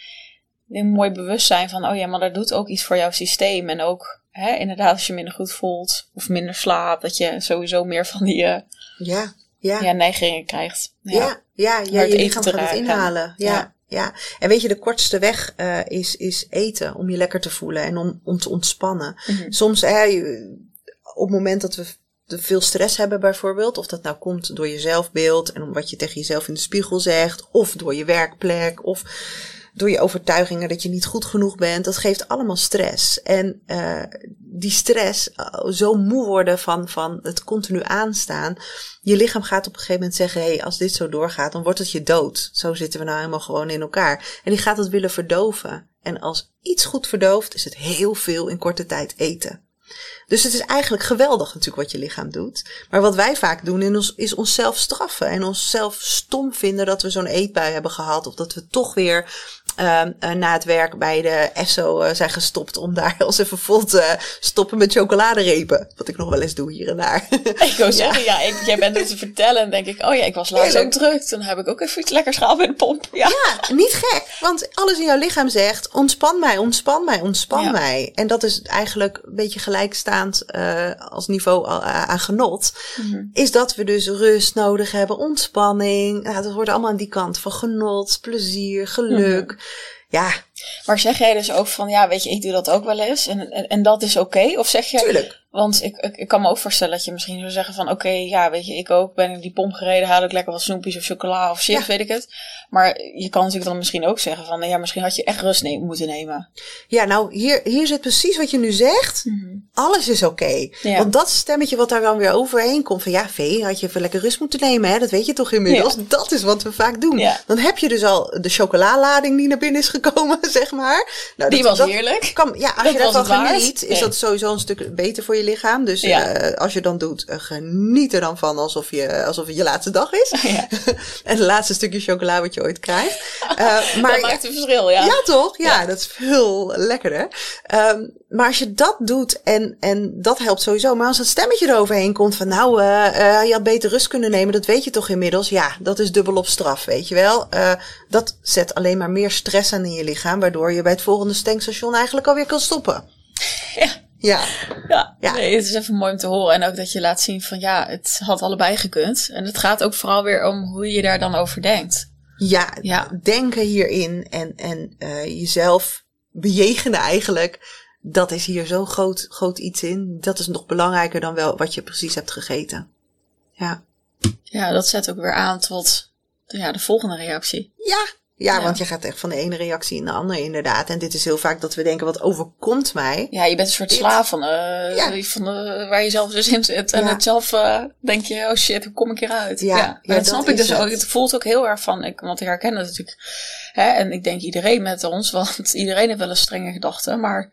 een mooi bewustzijn van, oh ja, maar dat doet ook iets voor jouw systeem. En ook hè, inderdaad als je minder goed voelt of minder slaapt, dat je sowieso meer van die uh, ja, ja. Ja, neigingen krijgt. Ja, ja, ja, ja je lichaam gaat het inhalen. ja. Ja. En weet je, de kortste weg uh, is, is eten om je lekker te voelen en om, om te ontspannen. Mm -hmm. Soms, hè, op het moment dat we veel stress hebben bijvoorbeeld, of dat nou komt door je zelfbeeld en om wat je tegen jezelf in de spiegel zegt, of door je werkplek, of door je overtuigingen dat je niet goed genoeg bent, dat geeft allemaal stress. En uh, die stress, uh, zo moe worden van, van het continu aanstaan, je lichaam gaat op een gegeven moment zeggen, hé, hey, als dit zo doorgaat, dan wordt het je dood. Zo zitten we nou helemaal gewoon in elkaar. En die gaat het willen verdoven. En als iets goed verdooft, is het heel veel in korte tijd eten. Dus het is eigenlijk geweldig natuurlijk wat je lichaam doet. Maar wat wij vaak doen is, is onszelf straffen. En onszelf stom vinden dat we zo'n eetbui hebben gehad. Of dat we toch weer uh, na het werk bij de Esso uh, zijn gestopt. Om daar eens even vol te stoppen met chocoladerepen. Wat ik nog wel eens doe hier en daar. (laughs) Ik wou zeggen, ja, ik, jij bent het te vertellen. En denk ik, oh ja, ik was laatst ook druk. Dan heb ik ook even iets lekkers gehaald bij de pomp. Ja. ja, niet gek. Want alles in jouw lichaam zegt, ontspan mij, ontspan mij, ontspan ja. mij. En dat is eigenlijk een beetje gelijkstaand uh, als niveau aan genot, mm -hmm. is dat we dus rust nodig hebben, ontspanning. Nou, dat wordt allemaal aan die kant van genot, plezier, geluk. Mm -hmm. Ja, Maar zeg jij dus ook van, ja, weet je, ik doe dat ook wel eens en, en, en dat is oké? Of zeg je, tuurlijk. want ik, ik, ik kan me ook voorstellen dat je misschien zou zeggen van, oké, ja, weet je, ik ook, ben ik die pomp gereden, haal ik lekker wat snoepjes of chocola of chips, Ja. weet ik het. Maar je kan natuurlijk dan misschien ook zeggen van, ja, misschien had je echt rust moeten nemen. Ja, nou, hier, hier zit precies wat je nu zegt. Alles is oké. Ja. Want dat stemmetje wat daar dan weer overheen komt van ja, Vee, had je even lekker rust moeten nemen, hè? Dat weet je toch inmiddels? Dat is wat we vaak doen. Dan heb je dus al de chocolalading die naar binnen is gekomen, (laughs) (laughs) zeg maar. Nou, Die dat- was dat heerlijk. Kan, ja, als Dat je daarvan geniet, is Nee. dat sowieso een stuk beter voor je lichaam. Dus Ja. eh, als je dan doet, eh, geniet er dan van alsof, je, alsof het je laatste dag is. (laughs) Ja. (laughs) en het laatste stukje chocola wat je ooit krijgt. Eh, maar dat maakt een verschil, ja. ja, toch? Ja, dat is veel lekkerder. Ehm, maar als je dat doet en, en dat helpt sowieso. Maar als dat stemmetje eroverheen komt van nou, je had beter rust kunnen nemen. Dat weet je toch inmiddels? Ja, dat is dubbel op straf, weet je wel. Dat zet alleen maar meer stress aan in je lichaam. Waardoor je bij het volgende tankstation eigenlijk alweer kan stoppen. Ja. Ja, Ja, Ja. Nee, het is even mooi om te horen. En ook dat je laat zien van ja, het had allebei gekund. En het gaat ook vooral weer om hoe je daar dan over denkt. ja, Ja. denken hierin en, en eh, jezelf bejegenen eigenlijk. Dat is hier zo'n groot, groot iets in. Dat is nog belangrijker dan wel wat je precies hebt gegeten. Ja. Ja, dat zet ook weer aan tot ja, de volgende reactie. Ja. Ja, Ja. want je gaat echt van de ene reactie in de andere inderdaad. En dit is heel vaak dat we denken, wat overkomt mij? Ja, je bent een soort Dit- slaaf van, eh, Ja. van eh, waar je zelf dus in zit. En Ja. het zelf eh, denk je, oh shit, hoe kom ik hieruit? Ja, ja. dat dat snap ik dus ook. het. Voelt ook heel erg van, ik, want ik herken het natuurlijk. Hè, en ik denk iedereen met ons, want (laughs) iedereen heeft wel een strenge gedachte. Maar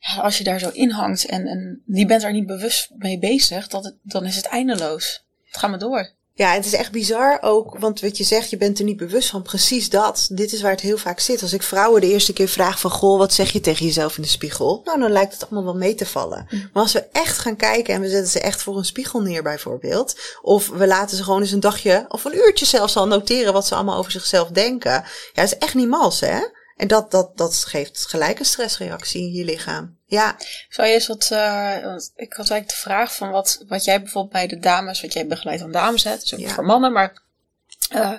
ja, als je daar zo in hangt en, en die bent er niet bewust mee bezig, dat het, dan is het eindeloos. Het gaat maar door. Ja, het is echt bizar ook, want wat je zegt, je bent er niet bewust van. Precies dat. Dit is waar het heel vaak zit. Als ik vrouwen de eerste keer vraag van, goh, wat zeg je tegen jezelf in de spiegel? Nou, dan lijkt het allemaal wel mee te vallen. Maar als we echt gaan kijken en we zetten ze echt voor een spiegel neer bijvoorbeeld. Of we laten ze gewoon eens een dagje, of een uurtje zelfs al noteren wat ze allemaal over zichzelf denken. Ja, dat is echt niet mals, hè? En dat, dat, dat geeft gelijk een stressreactie in je lichaam. Ja, Zou je eens wat, eh, want ik had eigenlijk de vraag van wat, wat jij bijvoorbeeld bij de dames, wat jij begeleidt aan dames hebt, dus ook Ja. voor mannen, maar eh,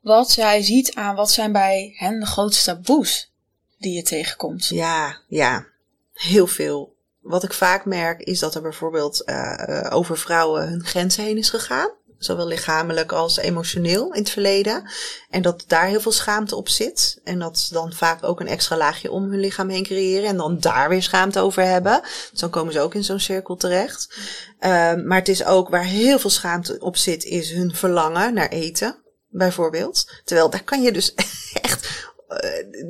wat jij ziet aan wat zijn bij hen de grootste taboes die je tegenkomt. Ja, ja, heel veel. Wat ik vaak merk is dat er bijvoorbeeld eh, over vrouwen hun grenzen heen is gegaan. Zowel lichamelijk als emotioneel in het verleden. En dat daar heel veel schaamte op zit. En dat ze dan vaak ook een extra laagje om hun lichaam heen creëren. En dan daar weer schaamte over hebben. Dus dan komen ze ook in zo'n cirkel terecht. Ehm, maar het is ook waar heel veel schaamte op zit, is hun verlangen naar eten. Bijvoorbeeld. Terwijl daar kan je dus (laughs) echt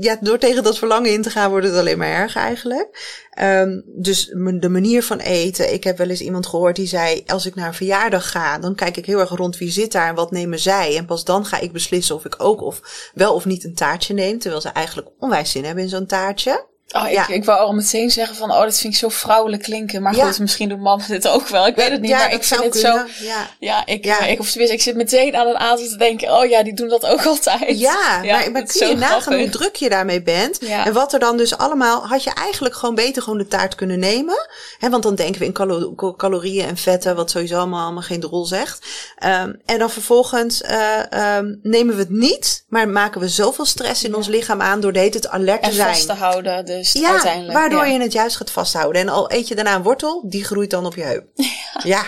ja, door tegen dat verlangen in te gaan, wordt het alleen maar erger eigenlijk. Ehm, dus de manier van eten. Ik heb wel eens iemand gehoord die zei: Als ik naar een verjaardag ga, dan kijk ik heel erg rond wie zit daar en wat nemen zij. En pas dan ga ik beslissen of ik ook of wel of niet een taartje neem. Terwijl ze eigenlijk onwijs zin hebben in zo'n taartje. Oh, ik, Ja. ik wou al meteen zeggen van, oh, dat vind ik zo vrouwelijk klinken. Maar Ja. goed, misschien doen mannen dit ook wel. Ik weet het niet, ja, maar ik vind het zo... Ja. Ik, ik, of tenminste, ik zit meteen aan een aantal te denken, oh ja, die doen dat ook (laughs) altijd. Ja, maar, maar kun je nagaan hoe druk je daarmee bent. En wat er dan dus allemaal, had je eigenlijk gewoon beter gewoon de taart kunnen nemen. Hè, want dan denken we in calo- cal- calorieën en vetten, wat sowieso allemaal, allemaal geen rol zegt. Ehm, en dan vervolgens eh, ehm, nemen we het niet, maar maken we zoveel stress in ons lichaam aan door de hele tijd alert te En zijn. vast te houden, dus ja, uiteindelijk. waardoor ja. je het juist gaat vasthouden. En al eet je daarna een wortel, die groeit dan op je heup. (laughs) ja.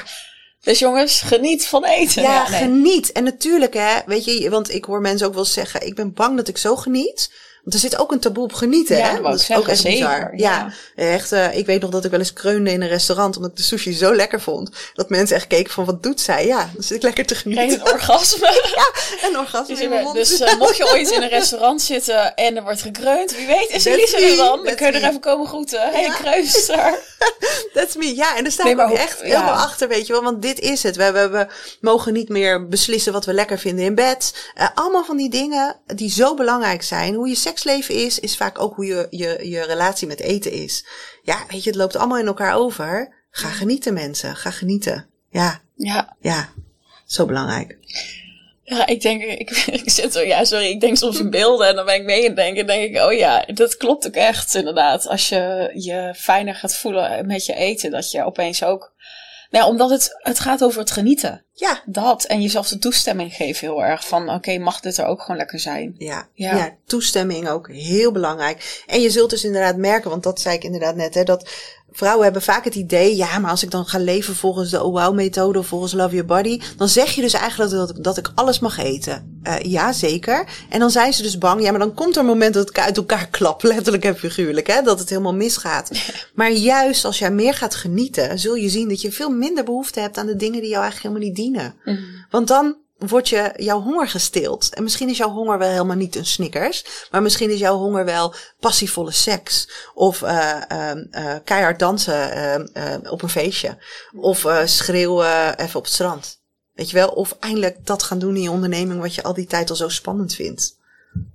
Dus jongens, geniet van eten. Ja, nee. geniet. En natuurlijk, hè, weet je, want ik hoor mensen ook wel zeggen: ik ben bang dat ik zo geniet. Want er zit ook een taboe op genieten, Ja, hè? dat is ook echt bizar. zeker, Ja, echt. eh, ik weet nog dat ik wel eens kreunde in een restaurant omdat ik de sushi zo lekker vond. Dat mensen echt keken van wat doet zij? Ja, dan zit ik lekker te Krijg genieten. een orgasme. (laughs) En orgasme Dus, in mijn mond. dus eh, mocht je ooit in een restaurant zitten en er wordt gekreund, wie weet is Elise er dan. Dan kun je er even komen groeten. Hé, hey, Ja. kruister. (laughs) That's me. Ja, en daar sta Nee, ik echt ja. helemaal achter, weet je wel. Want dit is het. We, we, we mogen niet meer beslissen wat we lekker vinden in bed. Eh, allemaal van die dingen die zo belangrijk zijn. Hoe je seksleven is, is vaak ook hoe je, je, je relatie met eten is. Ja, weet je, het loopt allemaal in elkaar over. Ga genieten, mensen. Ga genieten. Ja, Ja, ja. Zo belangrijk. ja, ik denk, ik, (laughs) ik zit zo, ja, sorry, ik denk soms in beelden en dan ben ik mee en denk, en denk ik, oh ja, dat klopt ook echt, inderdaad. Als je je fijner gaat voelen met je eten, dat je opeens ook Nou, ja, omdat het, het gaat over het genieten. Ja. Dat. En jezelf de toestemming geven heel erg. Van oké, mag dit er ook gewoon lekker zijn? Ja, Ja. ja. toestemming ook heel belangrijk. En je zult dus inderdaad merken, want dat zei ik inderdaad net, hè, dat vrouwen hebben vaak het idee, ja, maar als ik dan ga leven volgens de OWOW-methode of volgens Love Your Body, dan zeg je dus eigenlijk dat, ik- dat ik alles mag eten. Eh, ja, zeker. En dan zijn ze dus bang, ja, maar dan komt er een moment dat het uit elkaar klapt, (laughs) letterlijk en figuurlijk, hè, dat het helemaal misgaat. Maar juist als jij meer gaat genieten, zul je zien dat je veel minder behoefte hebt aan de dingen die jou eigenlijk helemaal niet dienen. Want dan wordt je, jouw honger gestild. En misschien is jouw honger wel helemaal niet een Snickers. Maar misschien is jouw honger wel passievolle seks. Of eh ehm, eh, keihard dansen ehm, eh, op een feestje. Of schreeuwen even op het strand. Weet je wel? Of eindelijk dat gaan doen in je onderneming wat je al die tijd al zo spannend vindt.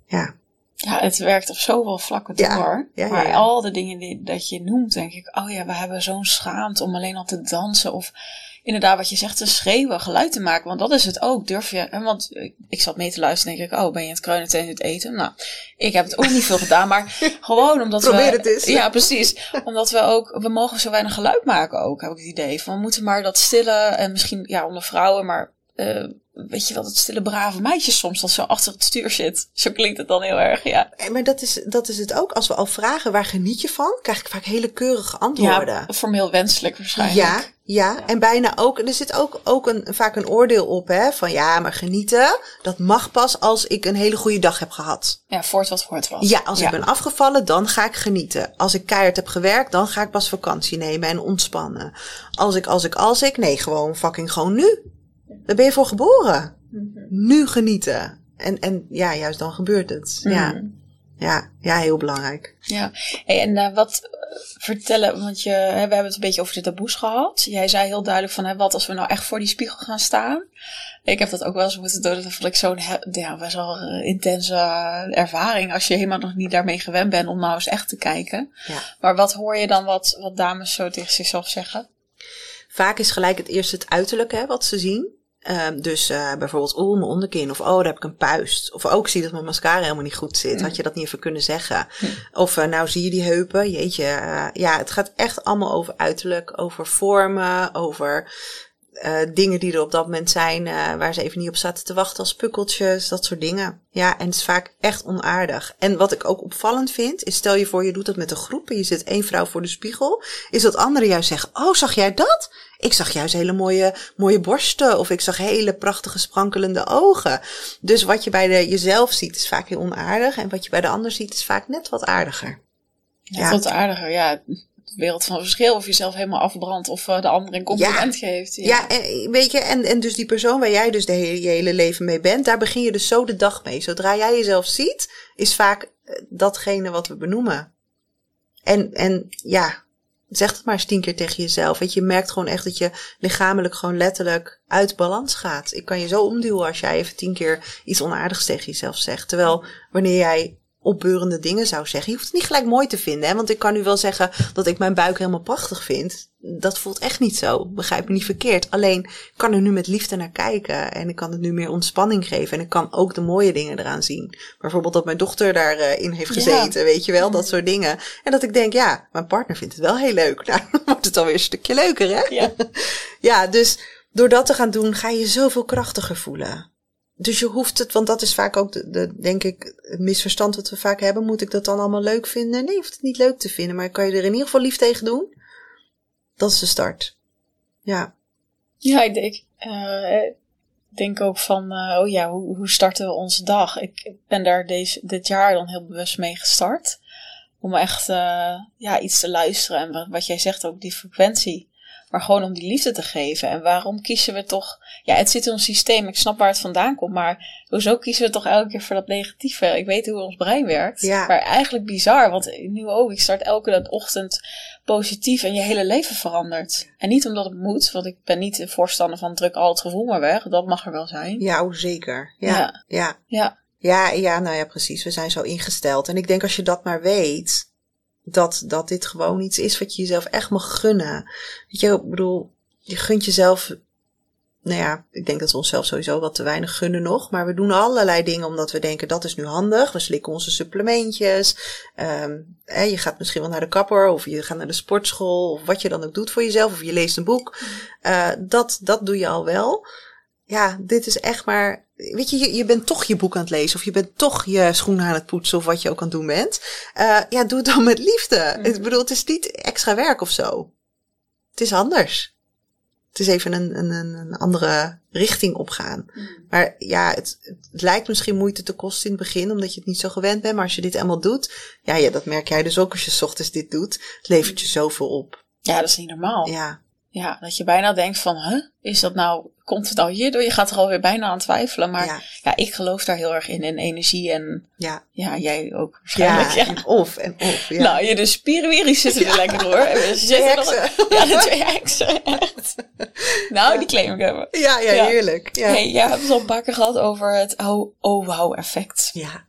Ja, Ja, het werkt op zoveel vlakken door. ja, ja, maar ja. al de dingen die, dat je noemt, denk ik, oh ja, we hebben zo'n schaamte om alleen al te dansen. Of inderdaad, wat je zegt, te schreeuwen, geluid te maken. Want dat is het ook. Durf je, en want ik, ik zat mee te luisteren, denk ik, oh, ben je het kruinen tijdens het eten? Nou, ik heb het ook niet veel gedaan, maar (laughs) gewoon omdat Probeer we... het eens. Ja, precies. Omdat we ook, we mogen zo weinig geluid maken ook, heb ik het idee. Van, we moeten maar dat stille, en misschien, ja, onder vrouwen, maar... eh, weet je wel, dat stille brave meisje soms dat zo achter het stuur zit. Zo klinkt het dan heel erg, ja. Eh, maar dat is, dat is het ook. Als we al vragen waar geniet je van, krijg ik vaak hele keurige antwoorden. Ja, formeel wenselijk waarschijnlijk. Ja, ja, en bijna ook. Er zit ook, ook een, vaak een oordeel op, hè? Van ja, maar genieten, dat mag pas als ik een hele goede dag heb gehad. Ja, voort wat voort was. Ja, als ik ben afgevallen, dan ga ik genieten. Als ik keihard heb gewerkt, dan ga ik pas vakantie nemen en ontspannen. Als ik, als ik, als ik, nee, gewoon fucking gewoon nu. Daar ben je voor geboren. Nu genieten. En, en ja, juist dan gebeurt het. Ja, Mhm. ja, ja, heel belangrijk. Ja, hey, en eh, wat eh, vertellen, want je, hè, we hebben het een beetje over de taboes gehad. Jij zei heel duidelijk van, hè, wat als we nou echt voor die spiegel gaan staan? Ik heb dat ook wel eens moeten doen, dat vond ik zo'n ja, best wel eh, intense ervaring. Als je helemaal nog niet daarmee gewend bent om nou eens echt te kijken. Ja. Maar wat hoor je dan wat, wat dames zo tegen zichzelf zeggen? Vaak is gelijk het eerst het uiterlijke hè, wat ze zien. Ehm, dus eh, bijvoorbeeld, oh, mijn onderkin. Of, oh, daar heb ik een puist. Of ook, zie dat mijn mascara helemaal niet goed zit. Had je dat niet even kunnen zeggen? Of, eh, nou, zie je die heupen? Jeetje. eh, ja, het gaat echt allemaal over uiterlijk. Over vormen. Over eh, dingen die er op dat moment zijn. eh, waar ze even niet op zaten te wachten. Als pukkeltjes. Dat soort dingen. Ja, en het is vaak echt onaardig. En wat ik ook opvallend vind. Is stel je voor, je doet dat met een groep. En je zit één vrouw voor de spiegel. Is dat anderen juist zeggen, oh, zag jij dat? Ik zag juist hele mooie, mooie borsten. Of ik zag hele prachtige sprankelende ogen. Dus wat je bij de, jezelf ziet is vaak heel onaardig. En wat je bij de ander ziet is vaak net wat aardiger. Ja, Ja. Wat aardiger, ja. Wereld van verschil, of je jezelf helemaal afbrandt of eh, de ander een compliment geeft. Ja, en, weet je, en, en dus die persoon waar jij dus de hele, je hele leven mee bent, daar begin je dus zo de dag mee. Zodra jij jezelf ziet, is vaak eh, datgene wat we benoemen. En, en ja, zeg het maar eens tien keer tegen jezelf. Weet je, je merkt gewoon echt dat je lichamelijk gewoon letterlijk uit balans gaat. Ik kan je zo omduwen als jij even tien keer iets onaardigs tegen jezelf zegt. Terwijl wanneer jij opbeurende dingen zou zeggen. Je hoeft het niet gelijk mooi te vinden. Hè? Want ik kan nu wel zeggen dat ik mijn buik helemaal prachtig vind. Dat voelt echt niet zo. Begrijp me niet verkeerd. Alleen ik kan er nu met liefde naar kijken. En ik kan het nu meer ontspanning geven. En ik kan ook de mooie dingen eraan zien. Bijvoorbeeld dat mijn dochter daarin in heeft Ja. gezeten. Weet je wel, dat soort dingen. En dat ik denk, ja, mijn partner vindt het wel heel leuk. (laughs) Nou, dan wordt het alweer een stukje leuker, hè? Ja. (laughs) Ja, dus door dat te gaan doen, ga je je zoveel krachtiger voelen. Dus je hoeft het, want dat is vaak ook, de, de, denk ik, het misverstand dat we vaak hebben. Moet ik dat dan allemaal leuk vinden? Nee, je hoeft het niet leuk te vinden, maar kan je er in ieder geval lief tegen doen? Dat is de start. Ja, Ja, ik denk, eh, denk ook van, eh, oh ja, hoe, hoe starten we onze dag? Ik ik ben daar deze, dit jaar dan heel bewust mee gestart. Om echt eh, ja, iets te luisteren. En wat, wat jij zegt ook, die frequentie. Maar gewoon om die liefde te geven. En waarom kiezen we toch... Ja, het zit in ons systeem. Ik snap waar het vandaan komt. Maar hoezo kiezen we toch elke keer voor dat negatieve? Ik weet hoe ons brein werkt. Ja. Maar eigenlijk bizar. Want nu ook. Ik start elke ochtend positief. En je hele leven verandert. En niet omdat het moet. Want ik ben niet de voorstander van druk al het gevoel maar weg. Dat mag er wel zijn. ja, oh, zeker. Ja, Ja. ja. Ja. Ja, ja, nou ja, precies. We zijn zo ingesteld. En ik denk als je dat maar weet, dat, dat dit gewoon iets is wat je jezelf echt mag gunnen. Weet je, ik bedoel, je gunt jezelf nou ja, ik denk dat we onszelf sowieso wat te weinig gunnen nog. Maar we doen allerlei dingen omdat we denken dat is nu handig. We slikken onze supplementjes. Um, hè, je gaat misschien wel naar de kapper of je gaat naar de sportschool. Of wat je dan ook doet voor jezelf. Of je leest een boek. Uh, dat, dat doe je al wel. Ja, dit is echt maar. Weet je, je, je bent toch je boek aan het lezen. Of je bent toch je schoenen aan het poetsen. Of wat je ook aan het doen bent. Uh, ja, doe het dan met liefde. Mm. Ik bedoel, het is niet extra werk of zo. Het is anders het is even een, een, een andere richting opgaan. Mm. Maar ja, het, het, lijkt misschien moeite te kosten in het begin, omdat je het niet zo gewend bent. Maar als je dit allemaal doet, ja, ja dat merk jij dus ook als je s ochtends dit doet. Het levert je zoveel op. Ja, dat is niet normaal. Ja. Ja, dat je bijna denkt van, huh, is dat nou, komt het al hierdoor? Je gaat er alweer bijna aan twijfelen. Maar ja. ja, ik geloof daar heel erg in, in energie en ja, ja jij ook waarschijnlijk. Ja, En of en of. Ja. Nou, je de spieren zitten er lekker door. (laughs) Zitten heksen. ja, de twee heksen, echt. (laughs) Nou, die claim ik hebben. Ja, ja, heerlijk. Ja. Hey, jij hebt het al een paar keer gehad over het oh, oh wow effect. Ja.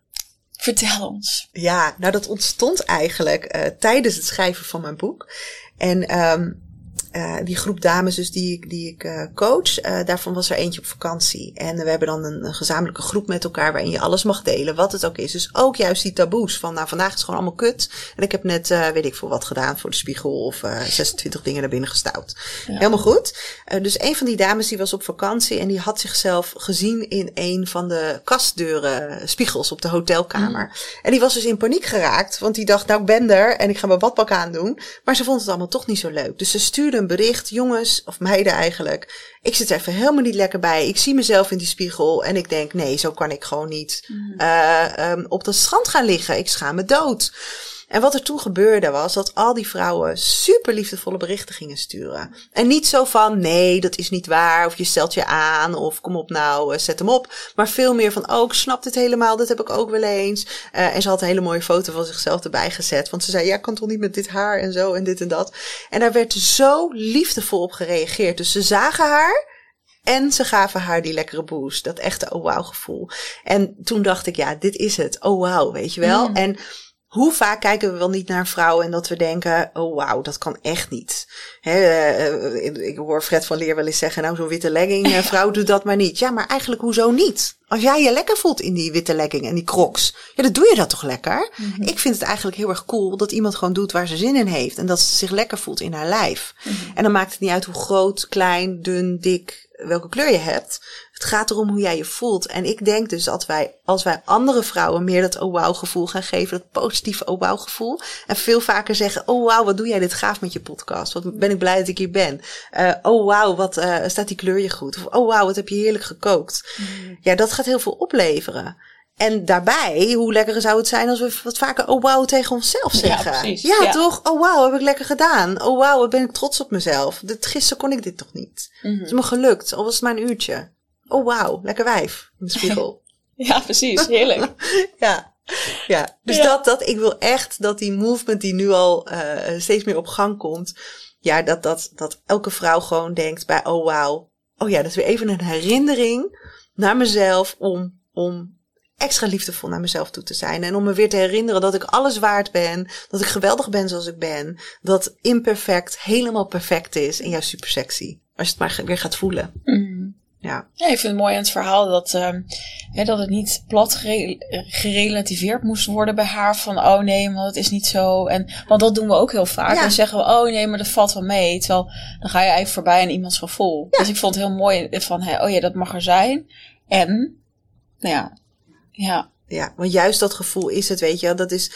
Vertel ons. Ja, nou dat ontstond eigenlijk uh, tijdens het schrijven van mijn boek. En um, uh, die groep dames dus die, ik, die ik uh, coach, uh, daarvan was er eentje op vakantie. En we hebben dan een, een, gezamenlijke groep met elkaar waarin je alles mag delen, wat het ook is. Dus ook juist die taboes van, nou vandaag is het gewoon allemaal kut. En ik heb net, weet ik veel wat gedaan voor de spiegel of 26 dingen naar binnen gestouwd. Ja. Helemaal goed. dus een van die dames die was op vakantie en die had zichzelf gezien in een van de kastdeuren, spiegels op de hotelkamer. Mm. En die was dus in paniek geraakt, want die dacht, nou ik ben er en ik ga mijn badpak aandoen. Maar ze vond het allemaal toch niet zo leuk. Dus ze stuurde een bericht, jongens, of meiden eigenlijk. Ik zit er even helemaal niet lekker bij. Ik zie mezelf in die spiegel en ik denk, nee, zo kan ik gewoon niet mm. uh, um, op dat strand gaan liggen. Ik schaam me dood. En wat er toen gebeurde was dat al die vrouwen super liefdevolle berichten gingen sturen. En niet zo van nee, dat is niet waar. Of je stelt je aan. Of kom op nou, uh, zet hem op. Maar veel meer van oh, ik snap dit helemaal. Dat heb ik ook wel eens. Uh, en ze had een hele mooie foto van zichzelf erbij gezet. Want ze zei ja, ik kan toch niet met dit haar en zo en dit en dat. En daar werd zo liefdevol op gereageerd. Dus ze zagen haar. En ze gaven haar die lekkere boost. Dat echte oh wow gevoel. En toen dacht ik, ja, dit is het. Oh wow, weet je wel. Mm. En hoe vaak kijken we wel niet naar een vrouw en dat we denken, oh wauw, dat kan echt niet. He, uh, ik hoor Fred van Leer wel eens zeggen, nou zo'n witte legging, uh, (laughs) vrouw doet dat maar niet. Ja, maar eigenlijk hoezo niet? Als jij je lekker voelt in die witte legging en die crocs, ja, dan doe je dat toch lekker? Mm -hmm. Ik vind het eigenlijk heel erg cool dat iemand gewoon doet waar ze zin in heeft. En dat ze zich lekker voelt in haar lijf. Mm -hmm. En dan maakt het niet uit hoe groot, klein, dun, dik, welke kleur je hebt. Het gaat erom hoe jij je voelt. En ik denk dus dat wij, als wij andere vrouwen meer dat oh wow gevoel gaan geven, dat positieve oh wow gevoel. En veel vaker zeggen, oh wow, wat doe jij dit gaaf met je podcast? Wat ben ik blij dat ik hier ben. Uh, oh wow, wat uh, staat die kleur je goed? Of oh wow, wat heb je heerlijk gekookt. Mm. Ja, dat gaat heel veel opleveren. En daarbij, hoe lekker zou het zijn als we wat vaker oh wow tegen onszelf zeggen. Ja, ja, ja. toch? Oh wow, heb ik lekker gedaan. Oh wow, ben ik trots op mezelf. Dit, gisteren kon ik dit toch niet. Mm -hmm. Het is me gelukt, al was het maar een uurtje oh wauw, lekker wijf in de spiegel. (laughs) ja, precies. Heerlijk. (laughs) ja. Ja, dus ja. Dat, dat, ik wil echt dat die movement die nu al uh, steeds meer op gang komt, ja, dat, dat, dat elke vrouw gewoon denkt bij, oh wauw, oh ja, dat is weer even een herinnering naar mezelf om, om extra liefdevol naar mezelf toe te zijn. En om me weer te herinneren dat ik alles waard ben, dat ik geweldig ben zoals ik ben, dat imperfect helemaal perfect is en juist super sexy. Als je het maar weer gaat voelen. Mm. Ja. ja, ik vind het mooi aan het verhaal dat, uh, hè, dat het niet plat gere gerelativeerd moest worden bij haar. Van oh nee, maar dat is niet zo. En, want dat doen we ook heel vaak. Ja. Dan zeggen we oh nee, maar dat valt wel mee. Terwijl dan ga je eigenlijk voorbij aan iemands gevoel. Ja. Dus ik vond het heel mooi van hè, oh ja, dat mag er zijn. En, nou ja, ja. Ja, want juist dat gevoel is het, weet je, dat is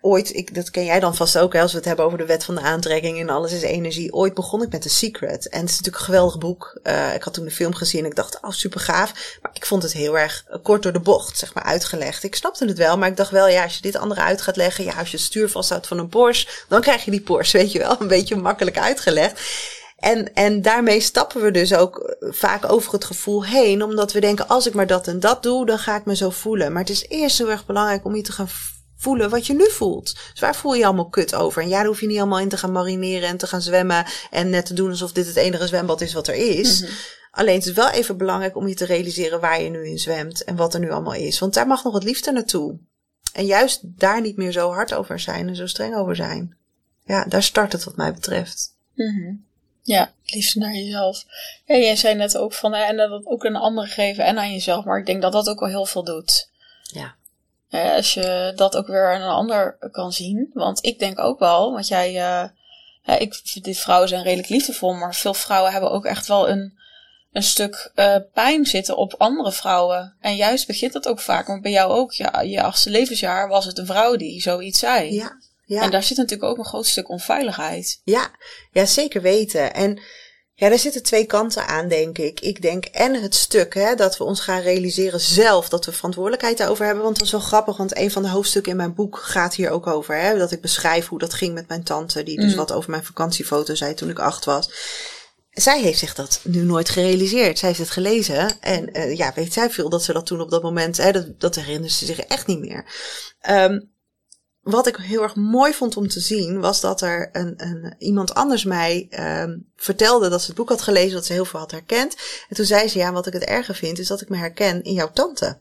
ooit, ik, dat ken jij dan vast ook, hè, als we het hebben over de wet van de aantrekking en alles is energie. Ooit begon ik met The Secret. En het is natuurlijk een geweldig boek. Uh, ik had toen de film gezien en ik dacht, oh, super gaaf. Maar ik vond het heel erg kort door de bocht, zeg maar, uitgelegd. Ik snapte het wel, maar ik dacht wel, ja, als je dit andere uit gaat leggen, ja, als je het stuur vasthoudt van een Porsche, dan krijg je die Porsche, (laughs) weet je wel, een beetje makkelijk uitgelegd. En, en daarmee stappen we dus ook vaak over het gevoel heen, omdat we denken, als ik maar dat en dat doe, dan ga ik me zo voelen. Maar het is eerst heel erg belangrijk om je te gaan voelen wat je nu voelt. Dus waar voel je je allemaal kut over? En ja, daar hoef je niet allemaal in te gaan marineren en te gaan zwemmen en net te doen alsof dit het enige zwembad is wat er is. Mm -hmm. Alleen het is wel even belangrijk om je te realiseren waar je nu in zwemt en wat er nu allemaal is. Want daar mag nog wat liefde naartoe. En juist daar niet meer zo hard over zijn en zo streng over zijn. Ja, daar start het wat mij betreft. Mm -hmm. Ja, liefst naar jezelf. Ja, jij zei net ook van, en dat ook een andere geven en aan jezelf. Maar ik denk dat dat ook wel heel veel doet. Ja. Als je dat ook weer aan een ander kan zien. Want ik denk ook wel, want jij, uh, ik vind dit vrouwen zijn redelijk liefdevol, maar veel vrouwen hebben ook echt wel een, een stuk uh, pijn zitten op andere vrouwen. En juist begint dat ook vaak. Maar bij jou ook, ja, je achtste levensjaar was het een vrouw die zoiets zei. Ja. Ja. En daar zit natuurlijk ook een groot stuk onveiligheid. Ja, ja zeker weten. En ja, er zitten twee kanten aan, denk ik. Ik denk en het stuk hè, dat we ons gaan realiseren zelf dat we verantwoordelijkheid daarover hebben. Want dat is wel grappig, want een van de hoofdstukken in mijn boek gaat hier ook over. Hè, dat ik beschrijf hoe dat ging met mijn tante, die dus mm. wat over mijn vakantiefoto zei toen ik acht was. Zij heeft zich dat nu nooit gerealiseerd. Zij heeft het gelezen. En uh, ja, weet zij veel dat ze dat toen op dat moment, hè, dat, dat herinnerde ze zich echt niet meer. Um, wat ik heel erg mooi vond om te zien, was dat er een, een, iemand anders mij um, vertelde dat ze het boek had gelezen, dat ze heel veel had herkend. En toen zei ze, ja, wat ik het erger vind, is dat ik me herken in jouw tante.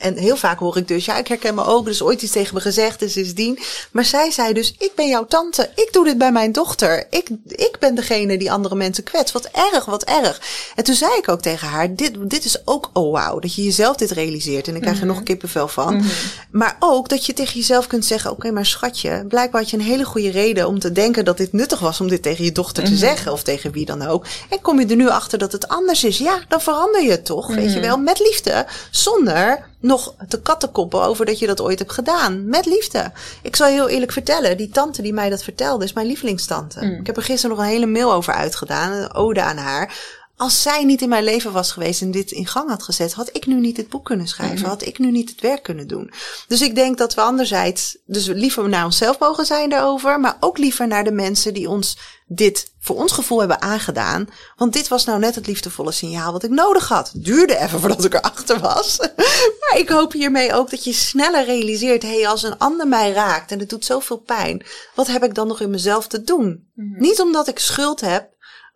En heel vaak hoor ik dus, ja, ik herken me ook, er is ooit iets tegen me gezegd, dus sindsdien. Maar zij zei dus, ik ben jouw tante, ik doe dit bij mijn dochter. Ik, ik ben degene die andere mensen kwetst. Wat erg, wat erg. En toen zei ik ook tegen haar, dit, dit is ook, oh wauw, dat je jezelf dit realiseert. En ik krijg er nog mhm. kippenvel van. Mm Maar ook dat je tegen jezelf kunt zeggen, oké, maar schatje, blijkbaar had je een hele goede reden om te denken dat dit nuttig was om dit tegen je dochter te mhm. zeggen. Of tegen wie dan ook. En kom je er nu achter dat het anders is. Ja, dan verander je het toch, weet je mhm. wel, met liefde. Zonder nog te kattenkoppen over dat je dat ooit hebt gedaan. Met liefde. Ik zal je heel eerlijk vertellen, die tante die mij dat vertelde is mijn lievelingstante. Mm. Ik heb er gisteren nog een hele mail over uitgedaan, een ode aan haar. Als zij niet in mijn leven was geweest en dit in gang had gezet, had ik nu niet het boek kunnen schrijven. Mm-hmm. Had ik nu niet het werk kunnen doen. Dus ik denk dat we anderzijds, dus liever naar onszelf mogen zijn daarover, maar ook liever naar de mensen die ons dit voor ons gevoel hebben aangedaan. Want dit was nou net het liefdevolle signaal wat ik nodig had. Duurde even voordat ik erachter was. (laughs) maar ik hoop hiermee ook dat je sneller realiseert: hé, hey, als een ander mij raakt en het doet zoveel pijn, wat heb ik dan nog in mezelf te doen? Mhm. Niet omdat ik schuld heb,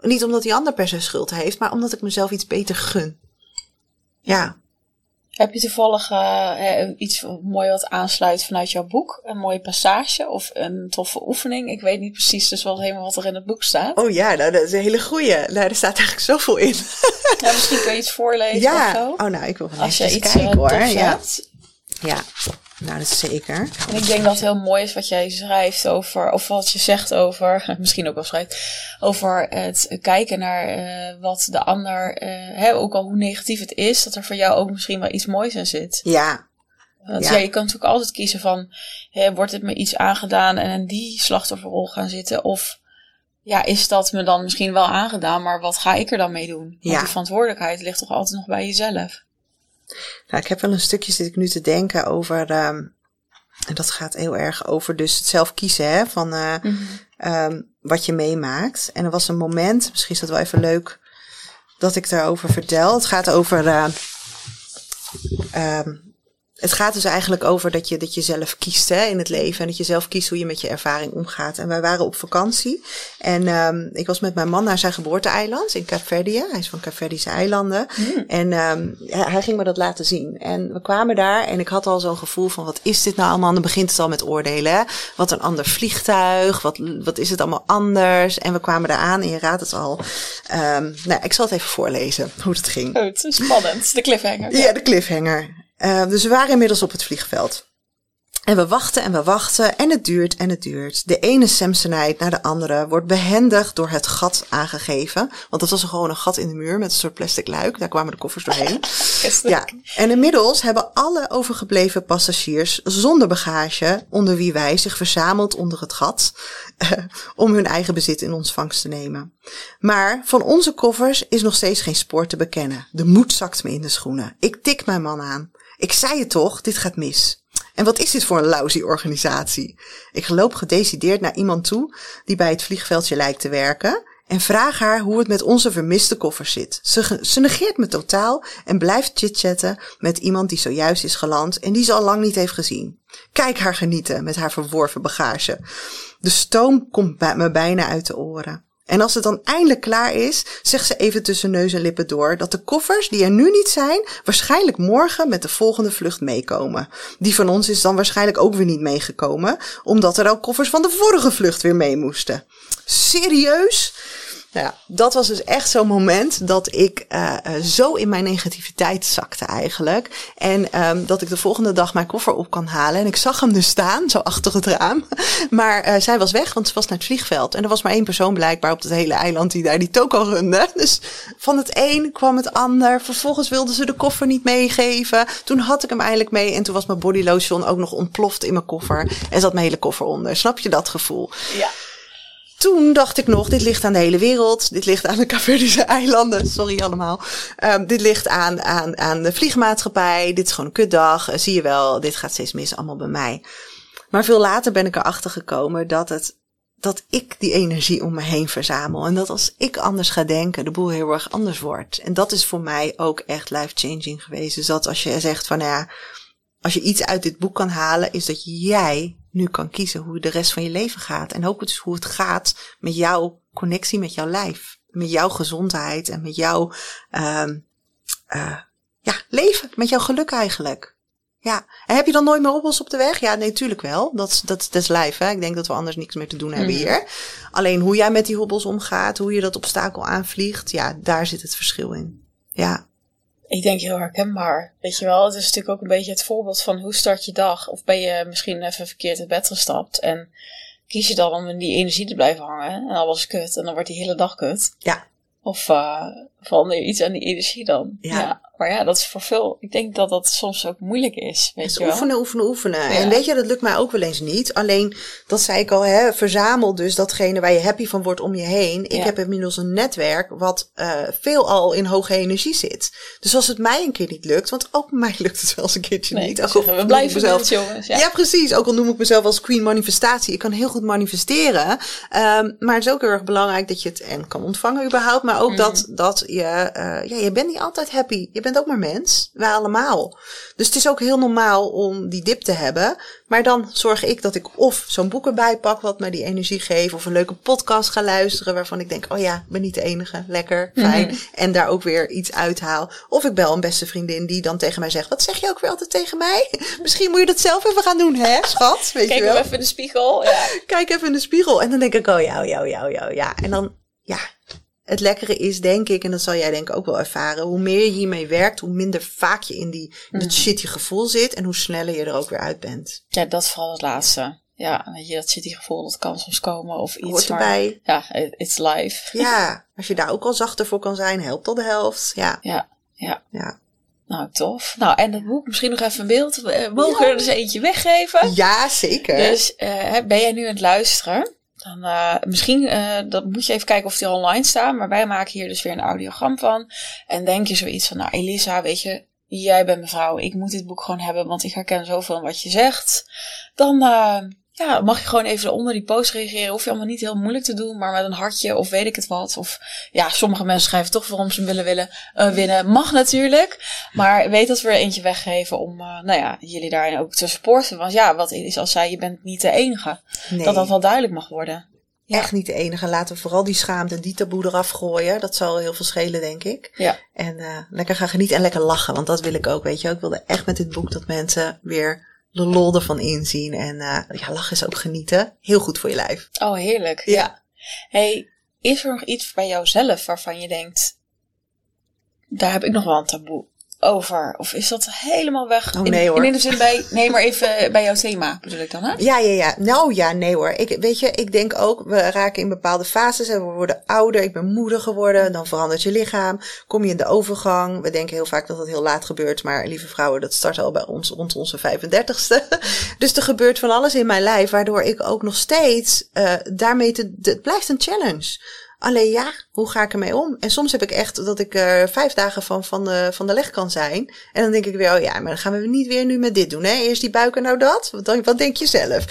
niet omdat die ander per se schuld heeft, maar omdat ik mezelf iets beter gun. Ja. Heb je toevallig uh, iets mooi wat aansluit vanuit jouw boek? Een mooie passage of een toffe oefening? Ik weet niet precies dus wel helemaal wat er in het boek staat. Oh ja, nou, dat is een hele goeie. Nou, er staat eigenlijk zoveel in. ja, misschien kun je iets voorlezen ja. of zo. Oh, nou, ik wil van Als je iets kijken uh, hoor. Ja. ja. Nou, dat is zeker. En ik denk dat het heel mooi is wat jij schrijft over, of wat je zegt over, (laughs) misschien ook wel schrijft, over het kijken naar uh, wat de ander, uh, hè, ook al hoe negatief het is, dat er voor jou ook misschien wel iets moois in zit. Ja. Want ja. je kan natuurlijk altijd kiezen van, hè, wordt het me iets aangedaan en in die slachtofferrol gaan zitten, of ja, is dat me dan misschien wel aangedaan, maar wat ga ik er dan mee doen? Want ja. de verantwoordelijkheid ligt toch altijd nog bij jezelf. Nou, ik heb wel een stukje zit ik nu te denken over. Um, en dat gaat heel erg over dus het zelf kiezen hè, van uh, mm um, wat je meemaakt. En er was een moment, misschien is dat wel even leuk dat ik daarover vertel. Het gaat over. Uh, um, het gaat dus eigenlijk over dat je, dat je zelf kiest hè, in het leven. En dat je zelf kiest hoe je met je ervaring omgaat. En wij waren op vakantie. En um, ik was met mijn man naar zijn geboorte-eiland in Kaapverdië. Hij is van Kaapverdische eilanden. Mm. En um, hij ging me dat laten zien. En we kwamen daar en ik had al zo'n gevoel van... wat is dit nou allemaal? dan begint het al met oordelen. Hè? Wat een ander vliegtuig. Wat, wat is het allemaal anders? En we kwamen daar aan en je raadt het al. Um, nou, ik zal het even voorlezen hoe het ging. Goed, spannend. De cliffhanger. Ja, de cliffhanger. Uh, dus we waren inmiddels op het vliegveld. En we wachten en we wachten en het duurt en het duurt. De ene Samsonite naar de andere wordt behendig door het gat aangegeven. Want dat was gewoon een gat in de muur met een soort plastic luik. Daar kwamen de koffers doorheen. (laughs) ja. En inmiddels hebben alle overgebleven passagiers zonder bagage, onder wie wij, zich verzameld onder het gat. Uh, om hun eigen bezit in ontvangst te nemen. Maar van onze koffers is nog steeds geen spoor te bekennen. De moed zakt me in de schoenen. Ik tik mijn man aan. Ik zei het toch, dit gaat mis. En wat is dit voor een lousy organisatie? Ik loop gedecideerd naar iemand toe die bij het vliegveldje lijkt te werken en vraag haar hoe het met onze vermiste koffers zit. Ze, ze negeert me totaal en blijft chitchatten met iemand die zojuist is geland en die ze al lang niet heeft gezien. Kijk haar genieten met haar verworven bagage. De stoom komt me bijna uit de oren. En als het dan eindelijk klaar is, zegt ze even tussen neus en lippen door dat de koffers die er nu niet zijn, waarschijnlijk morgen met de volgende vlucht meekomen. Die van ons is dan waarschijnlijk ook weer niet meegekomen, omdat er ook koffers van de vorige vlucht weer mee moesten. Serieus? Nou ja, dat was dus echt zo'n moment dat ik uh, uh, zo in mijn negativiteit zakte eigenlijk. En um, dat ik de volgende dag mijn koffer op kan halen. En ik zag hem dus staan, zo achter het raam. (laughs) Maar uh, zij was weg, want ze was naar het vliegveld. En er was maar één persoon blijkbaar op het hele eiland die daar die toko runde. (laughs) Dus van het een kwam het ander. Vervolgens wilden ze de koffer niet meegeven. Toen had ik hem eindelijk mee. En toen was mijn body lotion ook nog ontploft in mijn koffer. En zat mijn hele koffer onder. Snap je dat gevoel? Ja toen dacht ik nog, dit ligt aan de hele wereld. Dit ligt aan de Caverdische eilanden. Sorry allemaal. Um, dit ligt aan, aan, aan de vliegmaatschappij. Dit is gewoon een kutdag. Uh, zie je wel, dit gaat steeds mis allemaal bij mij. Maar veel later ben ik erachter gekomen dat het dat ik die energie om me heen verzamel. En dat als ik anders ga denken, de boel heel erg anders wordt. En dat is voor mij ook echt life-changing geweest. Dus dat als je zegt van, nou ja, als je iets uit dit boek kan halen, is dat jij nu kan kiezen hoe de rest van je leven gaat. En ook dus hoe het gaat met jouw connectie met jouw lijf. Met jouw gezondheid en met jouw uh, uh, ja, leven. Met jouw geluk eigenlijk. Ja. En heb je dan nooit meer hobbels op de weg? Ja, nee, natuurlijk wel. Dat is, dat, dat is lijf, hè. Ik denk dat we anders niks meer te doen hebben mm. hier. Alleen hoe jij met die hobbels omgaat, hoe je dat obstakel aanvliegt, ja, daar zit het verschil in. Ja. Ik denk heel herkenbaar. Weet je wel, het is natuurlijk ook een beetje het voorbeeld van hoe start je dag. Of ben je misschien even verkeerd in bed gestapt en kies je dan om in die energie te blijven hangen. En was kut en dan wordt die hele dag kut. Ja. Of uh, je iets aan die energie dan. Ja. ja. Maar ja, dat is voor veel. Ik denk dat dat soms ook moeilijk is. Weet dus je wel? oefenen, oefenen, oefenen. Ja. En weet je, dat lukt mij ook wel eens niet. Alleen, dat zei ik al, hè, verzamel dus datgene waar je happy van wordt om je heen. Ik Ja. heb inmiddels een netwerk wat uh, veel al in hoge energie zit. Dus als het mij een keer niet lukt, want ook (laughs) mij lukt het wel eens een keertje Nee, niet. Ook we blijven mezelf, jongens. Ja. Precies. Ook al noem ik mezelf als queen manifestatie. Ik kan heel goed manifesteren. Um, maar het is ook heel erg belangrijk dat je het en kan ontvangen überhaupt. Maar ook Mhm. dat, dat je, uh, ja, je bent niet altijd happy. Je bent ook maar mens. Wij allemaal. Dus het is ook heel normaal om die dip te hebben. Maar dan zorg ik dat ik of zo'n boek erbij pak wat me die energie geeft. Of een leuke podcast ga luisteren waarvan ik denk, oh ja, ik ben niet de enige. Lekker, fijn. Mhm. En daar ook weer iets uithaal. Of ik bel een beste vriendin die dan tegen mij zegt, wat zeg je ook weer altijd tegen mij? (laughs) Misschien moet je dat zelf even gaan doen, hè schat? Weet Kijk je wel? even in de spiegel. Ja. Kijk even in de spiegel. En dan denk ik, oh ja, oh ja, oh ja, oh ja, oh ja. En dan, ja, het lekkere is, denk ik, en dat zal jij denk ik ook wel ervaren, hoe meer je hiermee werkt, hoe minder vaak je in die, in dat Mhm. shitty gevoel zit en hoe sneller je er ook weer uit bent. ja, dat is vooral het laatste. Ja, weet je, dat die gevoel, dat kan soms komen of iets. Hoort maar- erbij. Ja, it- it's life. (laughs) Ja, als je daar ook al zachter voor kan zijn, helpt al de helft. Ja, Ja, ja. ja. Nou, tof. Nou, en dat boek, misschien nog even een beeld. Eh, Mogen we er dus eentje weggeven? Ja, zeker. Dus eh, ben jij nu aan het luisteren? Dan eh, misschien eh, dat moet je even kijken of die online staan. Maar wij maken hier dus weer een audiogram van. En denk je zoiets van, nou Elisa, weet je, jij bent mevrouw. Ik moet dit boek gewoon hebben, want ik herken zoveel in wat je zegt. Dan eh, ja, mag je gewoon even onder die post reageren. Hoef je allemaal niet heel moeilijk te doen, maar met een hartje of weet ik het wat. Of ja, sommige mensen schrijven toch waarom ze hem willen, willen eh, winnen. Mag natuurlijk. Maar weet dat we er eentje weggeven om, eh, nou ja, jullie daarin ook te supporten. Want ja, wat is als zij, je bent niet de enige. nee, Dat dat wel duidelijk mag worden. Ja. echt niet de enige. Laten we vooral die schaamte en die taboe eraf gooien. Dat zal heel veel schelen, denk ik. Ja. En uh, lekker gaan genieten en lekker lachen. Want dat wil ik ook, weet je. Ik wilde echt met dit boek dat mensen weer de lol ervan inzien. En uh, ja, lachen is ook genieten. Heel goed voor je lijf. Oh, heerlijk. Ja. Ja. Hey, is er nog iets bij jouzelf waarvan je denkt, daar heb ik nog wel een taboe over? Of is dat helemaal weg? Oh, nee, hoor. In, in de zin bij, nee, maar even bij jouw thema bedoel ik dan, hè? Ja, ja, ja. Nou ja, nee hoor. Ik, weet je, ik denk ook, we raken in bepaalde fases en we worden ouder. Ik ben moeder geworden, dan verandert je lichaam. Kom je in de overgang. We denken heel vaak dat het heel laat gebeurt, maar lieve vrouwen, dat start al bij ons rond onze 35ste. (laughs) dus er gebeurt van alles in mijn lijf, waardoor ik ook nog steeds uh, daarmee te, het blijft een challenge. Alleen ja, hoe ga ik ermee om? En soms heb ik echt dat ik er uh, vijf dagen van, van, de, van de leg kan zijn. En dan denk ik weer, oh ja, maar dan gaan we niet weer nu met dit doen. Hè? Eerst die buik en nou dat. Wat denk je zelf?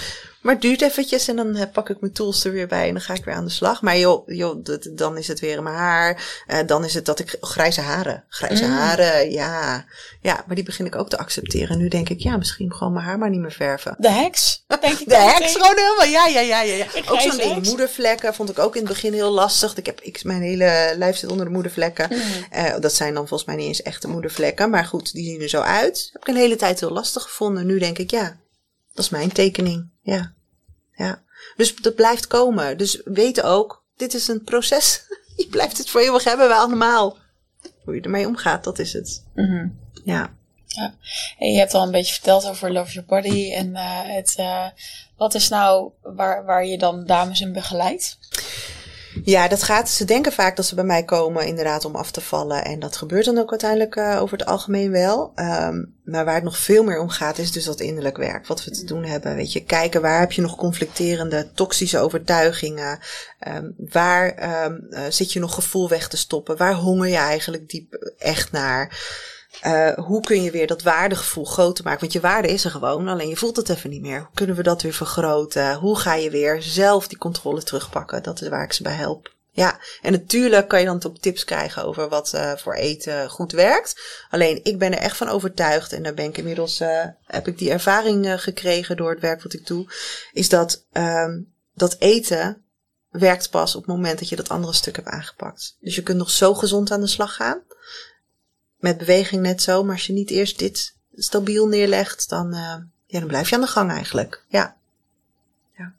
Maar het duurt eventjes en dan uh, pak ik mijn tools er weer bij en dan ga ik weer aan de slag. Maar joh, joh dan is het weer in mijn haar. Uh, dan is het dat ik grijze haren. Grijze mm. haren, ja. Ja, maar die begin ik ook te accepteren. Nu denk ik, ja, misschien gewoon mijn haar maar niet meer verven. De heks, denk ik. (laughs) De heks gewoon helemaal, ja, ja, ja, ja. ja. Ook zo'n ding, moedervlekken vond ik ook in het begin heel lastig. Ik heb, ik, mijn hele lijf zit onder de moedervlekken. Mm. Uh, dat zijn dan volgens mij niet eens echte moedervlekken. Maar goed, die zien er zo uit. Heb ik een hele tijd heel lastig gevonden. Nu denk ik, ja, dat is mijn tekening. Ja. Ja. Dus dat blijft komen. Dus weet ook, dit is een proces. (laughs) Je blijft het voor eeuwig hebben, we allemaal. Hoe je ermee omgaat, dat is het. Mhm. Ja. Ja. En je hebt al een beetje verteld over Love Your Body. En eh, het, eh, wat is nou waar, waar je dan dames in begeleidt? Ja, dat gaat. Ze denken vaak dat ze bij mij komen inderdaad om af te vallen. En dat gebeurt dan ook uiteindelijk uh, over het algemeen wel. Um, maar waar het nog veel meer om gaat, is dus dat innerlijk werk. Wat we te doen hebben. Weet je, kijken waar heb je nog conflicterende, toxische overtuigingen. Um, waar um, uh, zit je nog gevoel weg te stoppen? Waar honger je eigenlijk diep echt naar? Uh, hoe kun je weer dat waardegevoel groter maken? Want je waarde is er gewoon, alleen je voelt het even niet meer. Hoe kunnen we dat weer vergroten? Hoe ga je weer zelf die controle terugpakken? Dat is waar ik ze bij help. Ja, en natuurlijk kan je dan ook tips krijgen over wat uh, voor eten goed werkt. Alleen ik ben er echt van overtuigd, en daar ben ik inmiddels, uh, heb ik die ervaring gekregen door het werk wat ik doe, is dat, um, dat eten werkt pas op het moment dat je dat andere stuk hebt aangepakt. Dus je kunt nog zo gezond aan de slag gaan met beweging net zo. Maar als je niet eerst dit stabiel neerlegt, dan, uh, ja, dan blijf je aan de gang eigenlijk. Ja. Ja,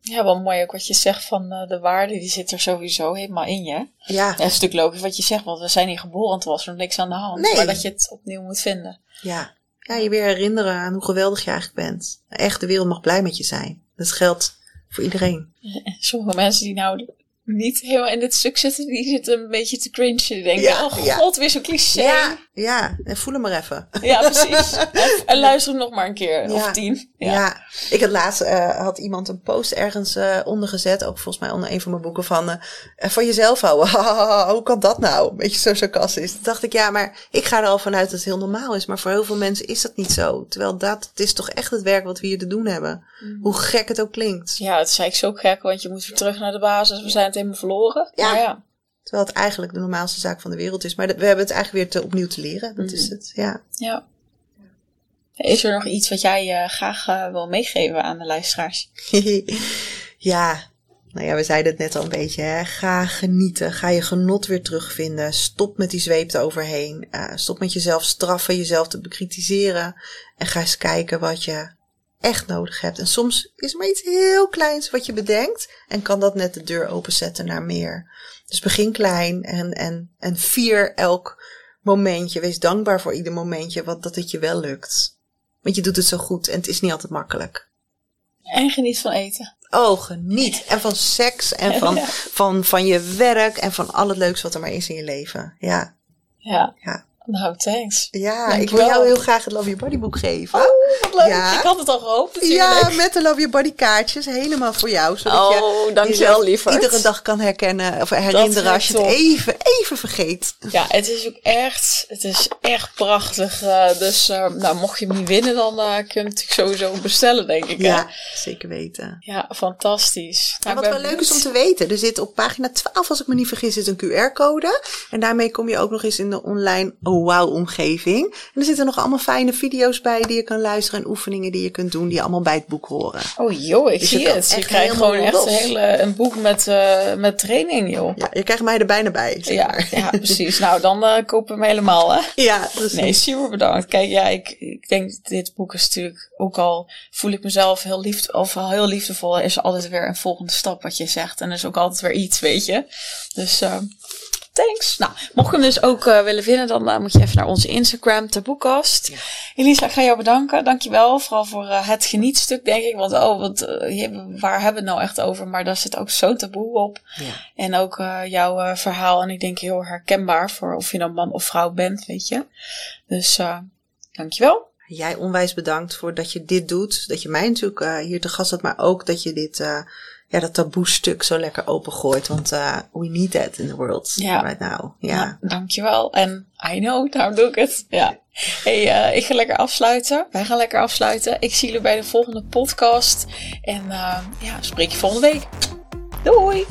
ja wel mooi ook wat je zegt van uh, de waarde, die zit er sowieso helemaal in je. Ja. Dat is natuurlijk logisch wat je zegt, want we zijn hier geboren, het was er niks aan de hand. Nee. Maar dat je het opnieuw moet vinden. Ja. Ja, je weer herinneren aan hoe geweldig je eigenlijk bent. Echt, de wereld mag blij met je zijn. Dat geldt voor iedereen. (laughs) Sommige mensen die nou niet helemaal in dit stuk zitten, die zitten een beetje te cringe. Denken, Ja, oh ja. god, weer zo'n cliché. Ja, ja. En voel hem maar even. Ja, precies. (laughs) en, luister hem nog maar een keer, Ja. of tien. Ja. Ja. ik had laatst uh, had iemand een post ergens uh, ondergezet, ook volgens mij onder een van mijn boeken van uh, van jezelf houden. (laughs) Hoe kan dat nou? Een beetje zo sarcastisch. Toen dacht ik, ja, maar ik ga er al vanuit dat het heel normaal is, maar voor heel veel mensen is dat niet zo. Terwijl dat het is toch echt het werk wat we hier te doen hebben. Hoe gek het ook klinkt. Ja, het is eigenlijk zo gek, want je moet weer terug naar de basis. We zijn het helemaal verloren. Ja. Ja. Terwijl het eigenlijk de normaalste zaak van de wereld is. Maar we hebben het eigenlijk weer te, opnieuw te leren. Dat is het, ja. ja. Is er nog iets wat jij eh, graag eh, wil meegeven aan de luisteraars? (laughs) ja, nou ja, we zeiden het net al een beetje. Hè? Ga genieten. Ga je genot weer terugvinden. Stop met die zweep eroverheen. Uh, stop met jezelf straffen, jezelf te bekritiseren. En ga eens kijken wat je echt nodig hebt. En soms is er maar iets heel kleins wat je bedenkt. En kan dat net de deur openzetten naar meer. Dus begin klein en, en, en vier elk momentje. Wees dankbaar voor ieder momentje wat, dat het je wel lukt. Want je doet het zo goed en het is niet altijd makkelijk. En geniet van eten. Oh, geniet. En van seks en (laughs) van, Ja. van, van je werk en van al het leuks wat er maar is in je leven. Ja, Ja. Ja. Nou, thanks. ja Dank ik je wil wel. jou heel graag het Love Your Body boek geven. Oh, wat leuk. Ja. Ik had het al gehoopt natuurlijk. ja, met de Love Your Body kaartjes. Helemaal voor jou. Zodat je Oh, dankjewel jezelf lieverd. iedere dag kan herkennen of herinneren als je het even, even vergeet. Ja, het is ook echt, het is echt prachtig. eh, dus eh, nou, mocht je hem niet winnen, dan eh, kun je natuurlijk sowieso bestellen, denk ik. hè? Ja, zeker weten. ja fantastisch. En Nou, wat ik wel leuk is om te weten, er zit op pagina 12, als ik me niet vergis, zit een QR-code. En daarmee kom je ook nog eens in de online wow omgeving. En er zitten nog allemaal fijne video's bij die je kan luisteren en oefeningen die je kunt doen, die allemaal bij het boek horen. Oh joh, ik Dus zie het. Je krijgt gewoon echt een, hele, een boek met, eh, met training, joh. Ja, je krijgt mij er bijna bij. Zeg Ja, maar. ja, precies. Nou, dan eh kopen we hem helemaal, hè? ja, precies. Nee, super bedankt. Kijk, ja, ik, ik denk dit boek is natuurlijk ook al voel ik mezelf heel lief of heel liefdevol, is altijd weer een volgende stap wat je zegt. En er is ook altijd weer iets, weet je. Dus eh, thanks. Nou, mocht je hem dus ook eh, willen vinden, dan eh, moet je even naar onze Instagram, Taboekast. Elisa, ik ga jou bedanken. Dankjewel. Vooral voor eh, het genietstuk, denk ik. Want oh, wat, waar hebben we het nou echt over? Maar daar zit ook zo taboe op. Ja. En ook jouw verhaal. En ik denk heel herkenbaar voor of je nou man of vrouw bent, weet je. Dus dankjewel. Jij onwijs bedankt voor dat je dit doet. Dat je mij natuurlijk hier te gast had, maar ook dat je dit, ja, dat taboe stuk zo lekker opengooit. Want eh, we need that in the world Ja. right now. Ja. Nou, dankjewel. En I know, daarom doe ik het. Ja. Hey, eh, ik ga lekker afsluiten. Wij gaan lekker afsluiten. Ik zie jullie bij de volgende podcast. En eh, ja, spreek je volgende week. Doei!